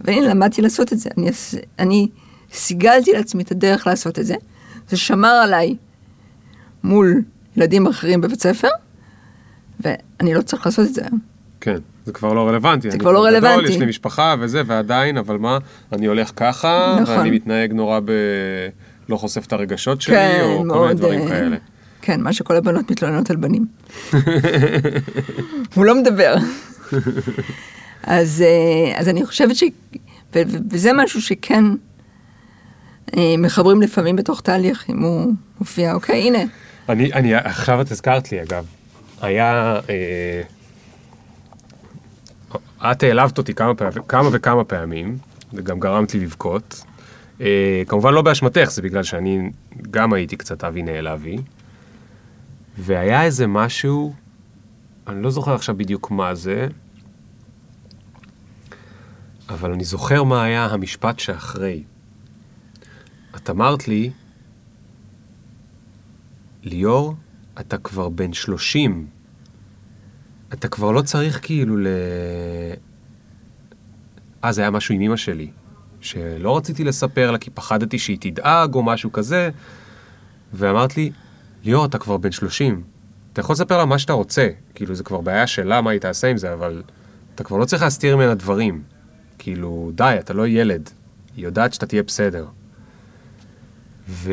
והנה, למדתי לעשות את זה. אני, אני סיגלתי לעצמי את הדרך לעשות את זה. זה שמר עליי מול ילדים אחרים בבית ספר, ואני לא צריך לעשות את זה היום. כן, זה כבר לא רלוונטי. אני כבר לא גדול, רלוונטי. יש לי משפחה וזה, ועדיין, אבל מה, אני הולך ככה, נכון. ואני מתנהג נורא ב... לא חושף את הרגשות שלי, כן, או כל מיני מאוד, דברים אה, כאלה. כן, מה שכל הבנות מתלוננות על בנים. הוא לא מדבר. אז, אה, אז אני חושבת ש... ו- ו- וזה משהו שכן אה, מחברים לפעמים בתוך תהליך, אם הוא מופיע, אוקיי, הנה, אני, אני, עכשיו את הזכרת לי, אגב. היה... אה, את העלבת אותי כמה, פעמים, כמה וכמה פעמים, וגם גרמת לי לבכות. אה, כמובן לא באשמתך, זה בגלל שאני גם הייתי קצת אבי נעלבי. והיה איזה משהו, אני לא זוכר עכשיו בדיוק מה זה, אבל אני זוכר מה היה המשפט שאחרי. את אמרת לי, ליאור, אתה כבר בן 30. אתה כבר לא צריך כאילו ל... זה היה משהו עם אמא שלי, שלא רציתי לספר לה כי פחדתי שהיא תדאג או משהו כזה, ואמרת לי, ליאור, אתה כבר בן 30. אתה יכול לספר לה מה שאתה רוצה, כאילו זה כבר בעיה שלה מה היא תעשה עם זה, אבל אתה כבר לא צריך להסתיר ממנה דברים. כאילו, די, אתה לא ילד. היא יודעת שאתה תהיה בסדר. ו...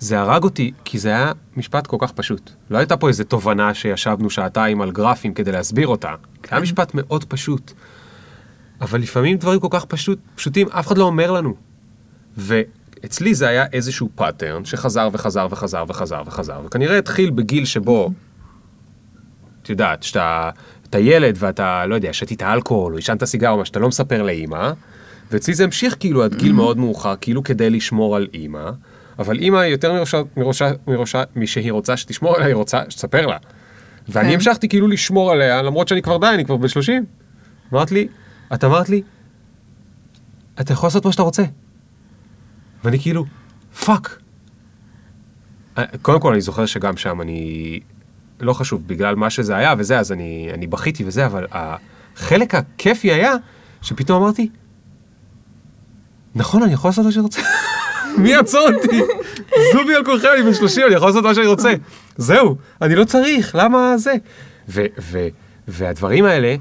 זה הרג אותי, כי זה היה משפט כל כך פשוט. לא הייתה פה איזו תובנה שישבנו שעתיים על גרפים כדי להסביר אותה. זה היה משפט מאוד פשוט. אבל לפעמים דברים כל כך פשוט, פשוטים, אף אחד לא אומר לנו. ואצלי זה היה איזשהו pattern שחזר וחזר וחזר וחזר וחזר, וכנראה התחיל בגיל שבו, את יודעת, שאתה אתה ילד ואתה, לא יודע, שתית אלכוהול או עישנת סיגריה או מה שאתה לא מספר לאימא, ואצלי זה המשיך כאילו עד גיל מאוד מאוחר, כאילו כדי לשמור על אימא, אבל אימא יותר מרשה, מרשה, מרשה, משהיא רוצה שתשמור עליה, היא רוצה שתספר לה. ואני כן. המשכתי כאילו לשמור עליה, למרות שאני כבר די, אני כבר בן 30. אמרת לי, את אמרת לי, אתה יכול לעשות מה שאתה רוצה. ואני כאילו, fuck. אה, קודם כל אני זוכר שגם שם אני, לא חשוב, בגלל מה שזה היה וזה, אז אני, אני בכיתי וזה, אבל החלק הכיפי היה, שפתאום אמרתי, נכון, אני יכול לעשות מה שאני רוצה. מי יעצור אותי? זומי על כולכם, אני בן 30, אני יכול לעשות מה שאני רוצה. זהו, אני לא צריך, למה זה? ו- ו- והדברים האלה,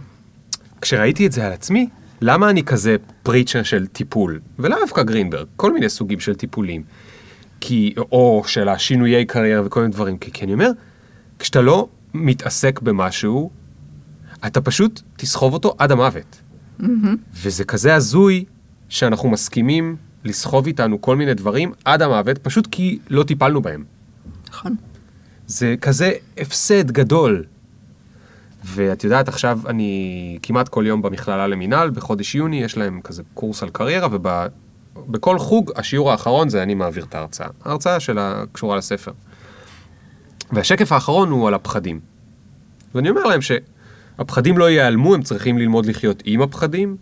כשראיתי את זה על עצמי, למה אני כזה פריצ'ר של טיפול? ולאו דווקא גרינברג, כל מיני סוגים של טיפולים. כי, או של השינויי קריירה וכל מיני דברים. כי, כי אני אומר, כשאתה לא מתעסק במשהו, אתה פשוט תסחוב אותו עד המוות. Mm-hmm. וזה כזה הזוי שאנחנו מסכימים לסחוב איתנו כל מיני דברים עד המוות, פשוט כי לא טיפלנו בהם. נכון. זה כזה הפסד גדול. ואת יודעת, עכשיו אני כמעט כל יום במכללה למינהל, בחודש יוני יש להם כזה קורס על קריירה, ובכל חוג השיעור האחרון זה אני מעביר את ההרצאה. ההרצאה שלה קשורה לספר. והשקף האחרון הוא על הפחדים. ואני אומר להם שהפחדים לא ייעלמו, הם צריכים ללמוד לחיות עם הפחדים,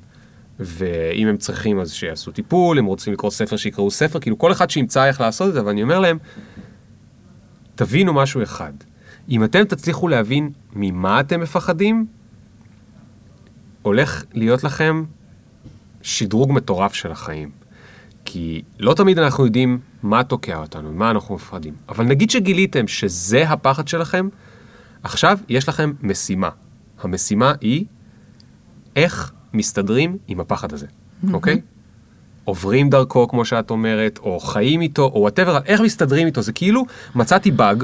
ואם הם צריכים אז שיעשו טיפול, הם רוצים לקרוא ספר שיקראו ספר, כאילו כל אחד שימצא איך לעשות את זה, ואני אומר להם, תבינו משהו אחד, אם אתם תצליחו להבין ממה אתם מפחדים, הולך להיות לכם שדרוג מטורף של החיים. כי לא תמיד אנחנו יודעים מה תוקע אותנו, מה אנחנו מפחדים. אבל נגיד שגיליתם שזה הפחד שלכם, עכשיו יש לכם משימה. המשימה היא איך מסתדרים עם הפחד הזה, אוקיי? Mm-hmm. אוקיי? עוברים דרכו, כמו שאת אומרת, או חיים איתו, או whatever, איך מסתדרים איתו? זה כאילו מצאתי באג,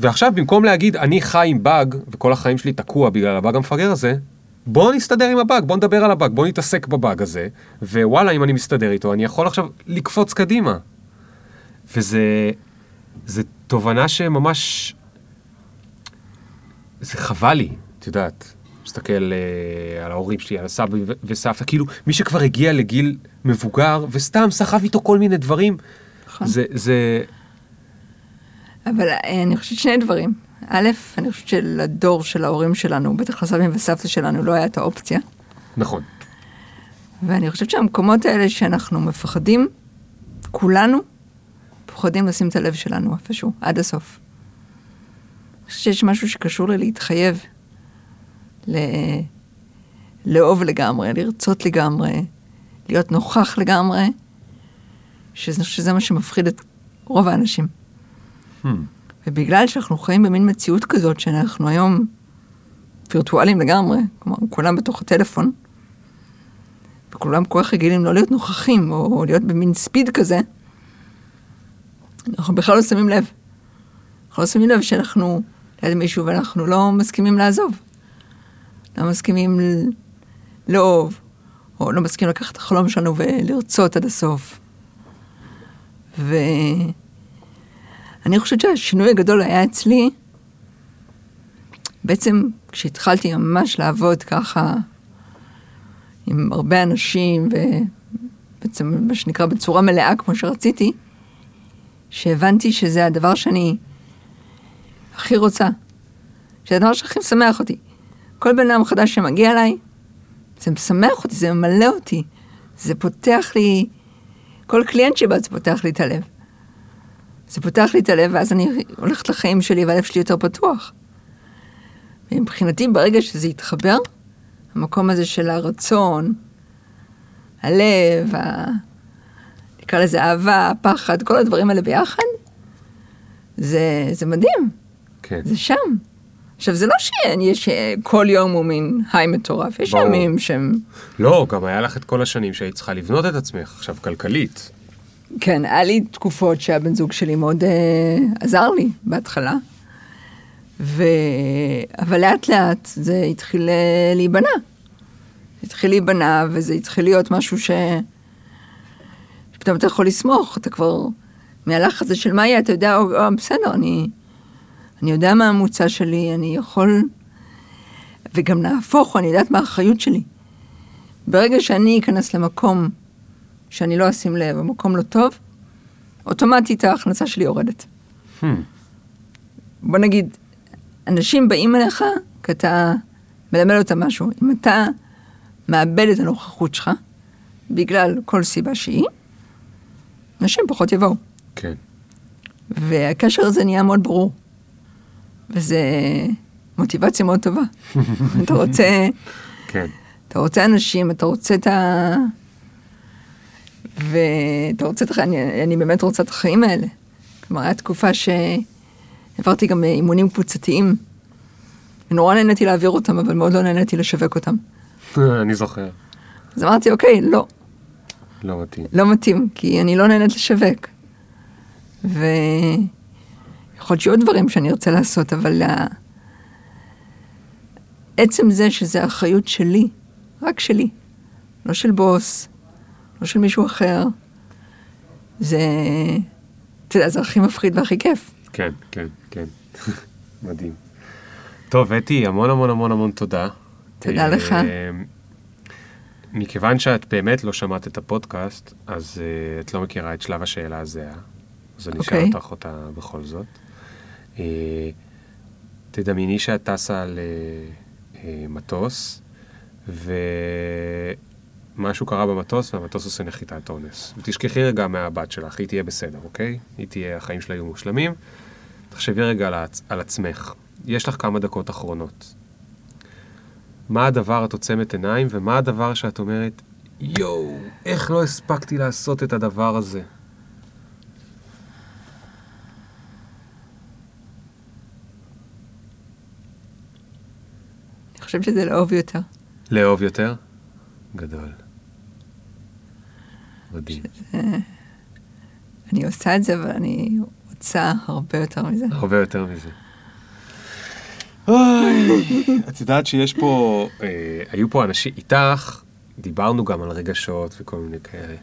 ועכשיו במקום להגיד אני חי עם באג, וכל החיים שלי תקוע בגלל הבאג המפגר הזה, בוא נסתדר עם הבאג, בוא נדבר על הבאג, בוא נתעסק בבאג הזה, ווואלה, אם אני מסתדר איתו, אני יכול עכשיו לקפוץ קדימה. וזה... זה תובנה שממש... זה חבל לי, את יודעת. מסתכל uh, על ההורים שלי, על הסבא וסבתא, כאילו, מי שכבר הגיע לגיל מבוגר, וסתם סחב איתו כל מיני דברים, נכון. זה, זה... אבל אה, אני חושבת שני דברים. א', אני חושבת שלדור של ההורים שלנו, בטח לסבים וסבתא שלנו, לא היה את האופציה. נכון. ואני חושבת שהמקומות האלה שאנחנו מפחדים, כולנו פוחדים לשים את הלב שלנו איפשהו, עד הסוף. אני חושבת שיש משהו שקשור ללהתחייב, ל... לאהוב לגמרי, לרצות לגמרי, להיות נוכח לגמרי, שזה, שזה מה שמפחיד את רוב האנשים. Hmm. ובגלל שאנחנו חיים במין מציאות כזאת, שאנחנו היום וירטואלים לגמרי, כלומר, כולם בתוך הטלפון, וכולם כל כך רגילים לא להיות נוכחים, או להיות במין ספיד כזה, אנחנו בכלל לא שמים לב. אנחנו לא שמים לב שאנחנו ליד מישהו ואנחנו לא מסכימים לעזוב. לא מסכימים לאהוב, או לא מסכימים לקחת את החלום שלנו ולרצות עד הסוף. ואני חושבת שהשינוי הגדול היה אצלי, בעצם כשהתחלתי ממש לעבוד ככה עם הרבה אנשים, ובעצם מה שנקרא בצורה מלאה כמו שרציתי, שהבנתי שזה הדבר שאני הכי רוצה, שזה הדבר שהכי משמח אותי. כל בן אדם חדש שמגיע אליי, זה משמח אותי, זה ממלא אותי, זה פותח לי, כל קליינט שבא זה פותח לי את הלב. זה פותח לי את הלב, ואז אני הולכת לחיים שלי, והלב שלי יותר פתוח. ומבחינתי, ברגע שזה יתחבר, המקום הזה של הרצון, הלב, ה... נקרא לזה אהבה, הפחד, כל הדברים האלה ביחד, זה, זה מדהים. כן. זה שם. עכשיו, זה לא שיש כל יום הוא מין היי מטורף, יש ימים שהם... לא, גם היה לך את כל השנים שהיית צריכה לבנות את עצמך, עכשיו כלכלית. כן, היה לי תקופות שהבן זוג שלי מאוד אה, עזר לי בהתחלה, ו... אבל לאט לאט זה התחיל אה, להיבנה. התחיל להיבנה, וזה התחיל להיות משהו ש... שפתאום אתה יכול לסמוך, אתה כבר... מהלחץ הזה של מה יהיה, אתה יודע, או, או, בסדר, אני... אני יודע מה המוצא שלי, אני יכול... וגם נהפוך, אני יודעת מה האחריות שלי. ברגע שאני אכנס למקום שאני לא אשים לב, המקום לא טוב, אוטומטית ההכנסה שלי יורדת. Hmm. בוא נגיד, אנשים באים אליך כי אתה מלמד אותם משהו. אם אתה מאבד את הנוכחות שלך, בגלל כל סיבה שהיא, אנשים פחות יבואו. כן. והקשר הזה נהיה מאוד ברור. וזה מוטיבציה מאוד טובה. אתה רוצה... כן. אתה רוצה אנשים, אתה רוצה את ה... ואתה רוצה את החיים, אני, אני באמת רוצה את החיים האלה. כלומר, הייתה תקופה שהעברתי גם אימונים קבוצתיים. ונורא נהניתי להעביר אותם, אבל מאוד לא נהניתי לשווק אותם. אני זוכר. אז אמרתי, אוקיי, לא, לא מתאים. לא מתאים, כי אני לא נהנית לשווק. ויכול להיות שיהיו עוד דברים שאני ארצה לעשות, אבל עצם זה שזה אחריות שלי, רק שלי, לא של בוס, לא של מישהו אחר, זה, אתה יודע, זה הכי מפחיד והכי כיף. כן, כן, כן. מדהים. טוב, אתי, המון המון המון המון תודה. תודה אה, לך. מכיוון שאת באמת לא שמעת את הפודקאסט, אז uh, את לא מכירה את שלב השאלה הזהה, אז אני אשאל אוקיי. אותך אותה בכל זאת. Uh, תדמייני שאת טסה על uh, uh, מטוס, ומשהו קרה במטוס, והמטוס עושה נחיתת אונס. ותשכחי רגע מהבת שלך, היא תהיה בסדר, אוקיי? היא תהיה, החיים שלה יהיו מושלמים. תחשבי רגע על, עצ... על עצמך. יש לך כמה דקות אחרונות. מה הדבר את עוצמת עיניים, ומה הדבר שאת אומרת, יואו, איך לא הספקתי לעשות את הדבר הזה? אני חושבת שזה לאהוב יותר. לאהוב יותר? גדול. מדהים. אני עושה את זה, אבל אני רוצה הרבה יותר מזה. הרבה יותר מזה. אוי, את יודעת שיש פה, אה, היו פה אנשים, איתך, דיברנו גם על רגשות וכל מיני כאלה.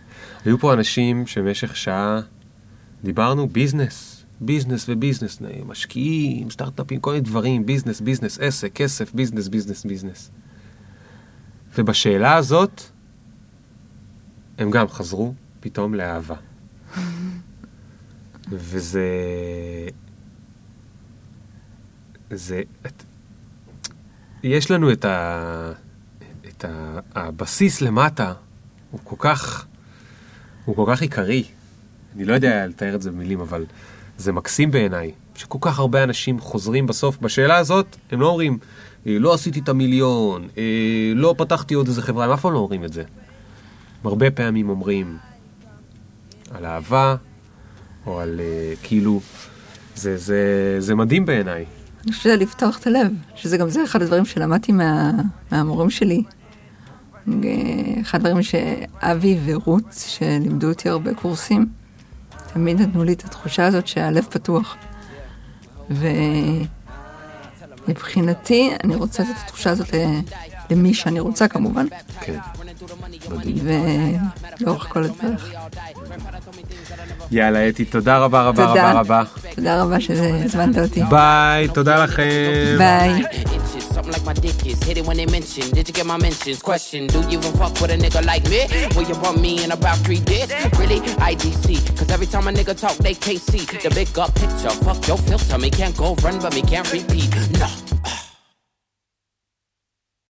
היו פה אנשים שבמשך שעה דיברנו business, business ו business, משקיעים, סטארט-אפים, כל מיני דברים, business, business, עסק, כסף, business, business, business. ובשאלה הזאת, הם גם חזרו פתאום לאהבה. וזה... זה... את... יש לנו את, ה... את ה... הבסיס למטה, הוא כל כך... הוא כל כך עיקרי. אני לא יודע לתאר את זה במילים, אבל זה מקסים בעיניי, שכל כך הרבה אנשים חוזרים בסוף בשאלה הזאת, הם לא אומרים, "אה, לא עשיתי את המיליון, אה, לא פתחתי עוד איזה חברה, הם אף פעם לא אומרים את זה. הם הרבה פעמים אומרים על אהבה, או על אה, כאילו, זה, זה, זה מדהים בעיניי. אני חושבת שזה לפתוח את הלב, שזה גם זה אחד הדברים שלמדתי מה, מהמורים שלי. אחד הדברים שאבי ורות, שלימדו אותי הרבה קורסים, תמיד נתנו לי את התחושה הזאת שהלב פתוח. ומבחינתי, אני רוצה את התחושה הזאת ל- למי שאני רוצה כמובן, כן, מדהים. ולאורך כל הדרך. יאללה, אתי, תודה רבה רבה תודה. רבה רבה. תודה רבה שהזמנת אותי. ביי, תודה לכם. ביי. something like my dick is. Hit it when they mention. Did you get my mentions? Question: Do you even fuck with a nigga like me? Will you bump me in about three days? Really? IDC. Cause every time a nigga talk, they KC. The big up picture. Fuck your filter. Me can't go run, but me can't repeat. No.